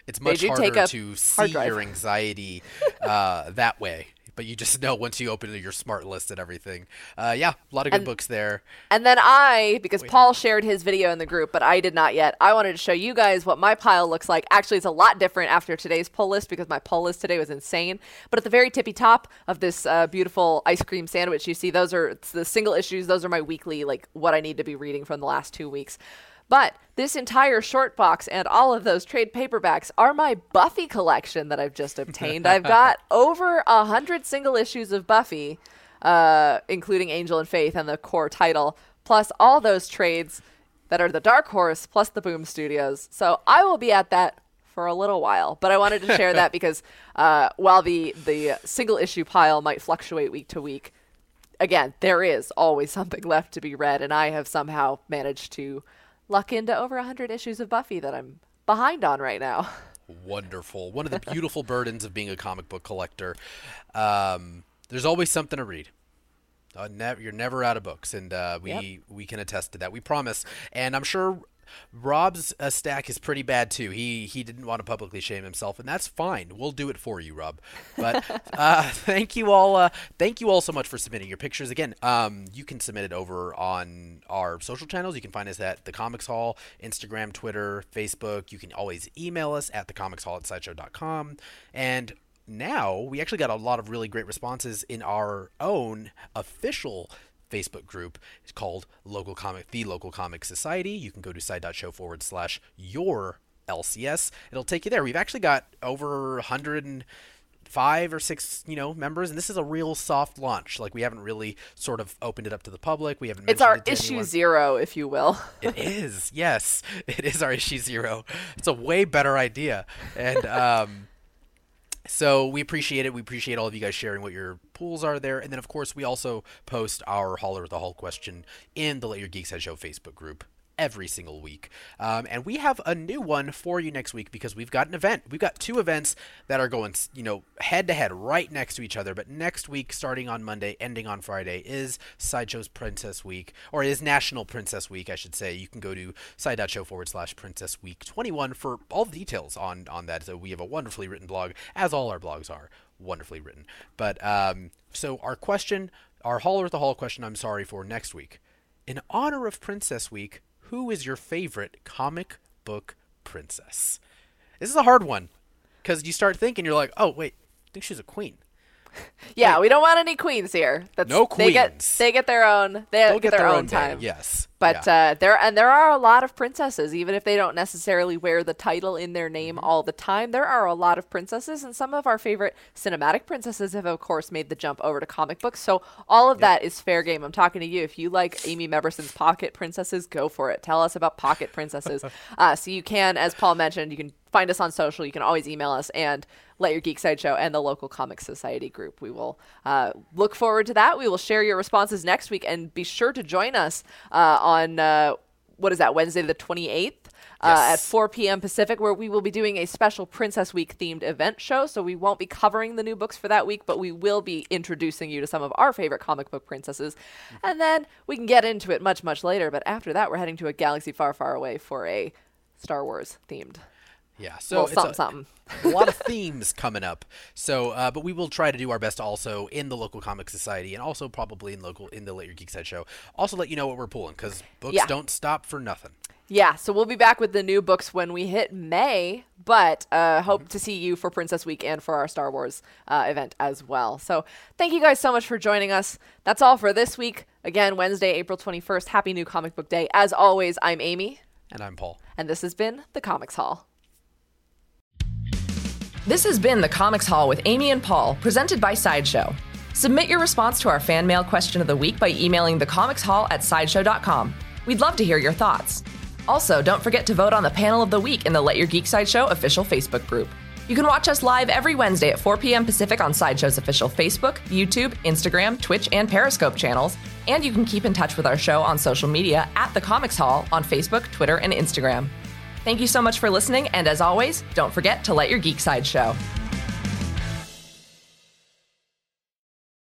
it's much harder to see your anxiety uh, that way but you just know once you open your smart list and everything. Uh, yeah, a lot of good and, books there. And then I, because Wait. Paul shared his video in the group, but I did not yet. I wanted to show you guys what my pile looks like. Actually, it's a lot different after today's pull list because my pull list today was insane. But at the very tippy top of this uh, beautiful ice cream sandwich, you see those are the single issues. Those are my weekly, like what I need to be reading from the last two weeks. But this entire short box and all of those trade paperbacks are my Buffy collection that I've just obtained. I've got over a hundred single issues of Buffy, uh, including Angel and Faith and the core title, plus all those trades that are the Dark Horse, plus the Boom Studios. So I will be at that for a little while. But I wanted to share that because uh, while the the single issue pile might fluctuate week to week, again there is always something left to be read, and I have somehow managed to luck into over 100 issues of Buffy that I'm behind on right now. Wonderful. One of the beautiful burdens of being a comic book collector. Um, there's always something to read. Uh, you're never out of books, and uh, we yep. we can attest to that. We promise, and I'm sure Rob's uh, stack is pretty bad too. He he didn't want to publicly shame himself, and that's fine. We'll do it for you, Rob. But uh, thank you all. Uh, thank you all so much for submitting your pictures. Again, um, you can submit it over on our social channels. You can find us at the Comics Haul, Instagram, Twitter, Facebook. You can always email us at the Comics Haul at sideshow.com. And now we actually got a lot of really great responses in our own official Facebook group. It's called Local Comic, the Local Comic Society. You can go to side.show forward slash your LCS. It'll take you there. We've actually got over 105 or six, you know, members, and this is a real soft launch. Like we haven't really sort of opened it up to the public. We haven't. It's our it issue anyone. zero, if you will. It is, yes, it is our issue zero. It's a way better idea, and um, so we appreciate it. We appreciate all of you guys sharing what your pools are there, and then of course we also post our Holler the Haul question in the Let Your Geek Sideshow Facebook group every single week. Um, and we have a new one for you next week because we've got an event. We've got two events that are going, you know, head to head right next to each other. But next week, starting on Monday, ending on Friday, is Sideshow's Princess Week, or is National Princess Week, I should say. You can go to side.show forward slash Princess Week 21 for all the details on, on that. So we have a wonderfully written blog, as all our blogs are wonderfully written. But um, so our question, our Holler at the Haul question, I'm sorry, for next week. In honor of Princess Week, who is your favorite comic book princess? This is a hard one because you start thinking, you're like, oh, wait, I think she's a queen. Yeah, we don't want any queens here. That's, No They get queens. they get their own. They They'll get, their, own, time. Day. Yes. But Yeah. uh, there and there are a lot of princesses, even if they don't necessarily wear the title in their name Mm-hmm. all the time. There are a lot of princesses, and some of our favorite cinematic princesses have, of course, made the jump over to comic books. So all of that is fair game. I'm talking to you. If you like Amy Mebberson's Pocket Princesses, go for it. Tell us about Pocket Princesses. uh, so you can, as Paul mentioned, you can find us on social. You can always email us and Let Your Geek Sideshow and the local comic society group. We will uh, look forward to that. We will share your responses next week, and be sure to join us uh, on uh, what is that Wednesday the twenty eighth. Uh, at 4 p.m. Pacific, where we will be doing a special Princess Week themed event show. So we won't be covering the new books for that week, but we will be introducing you to some of our favorite comic book princesses. And then we can get into it much, much later. But after that, we're heading to a galaxy far, far away for a Star Wars themed. Yeah, so well, it's something, a, something. a lot of themes coming up. So, uh, but we will try to do our best also in the local comic society and also probably in local in the Let Your Geek Sideshow. Also, let you know what we're pulling because books Yeah. don't stop for nothing. Yeah, so we'll be back with the new books when we hit May, but uh, hope to see you for Princess Week and for our Star Wars uh, event as well. So thank you guys so much for joining us. That's all for this week. Again, Wednesday, April 21st. Happy New Comic Book Day. As always, I'm Amy, And I'm Paul. and this has been The Comics Haul. This has been the Comics Haul with Amy and Paul, presented by Sideshow. Submit your response to our fan mail question of the week by emailing thecomicshaul at sideshow.com. We'd love to hear your thoughts. Also, don't forget to vote on the panel of the week in the Let Your Geek Sideshow official Facebook group. You can watch us live every Wednesday at 4 p.m. Pacific on Sideshow's official Facebook, YouTube, Instagram, Twitch, and Periscope channels. And you can keep in touch with our show on social media at The Comics Haul on Facebook, Twitter, and Instagram. Thank you so much for listening, and as always, don't forget to let your geek side show.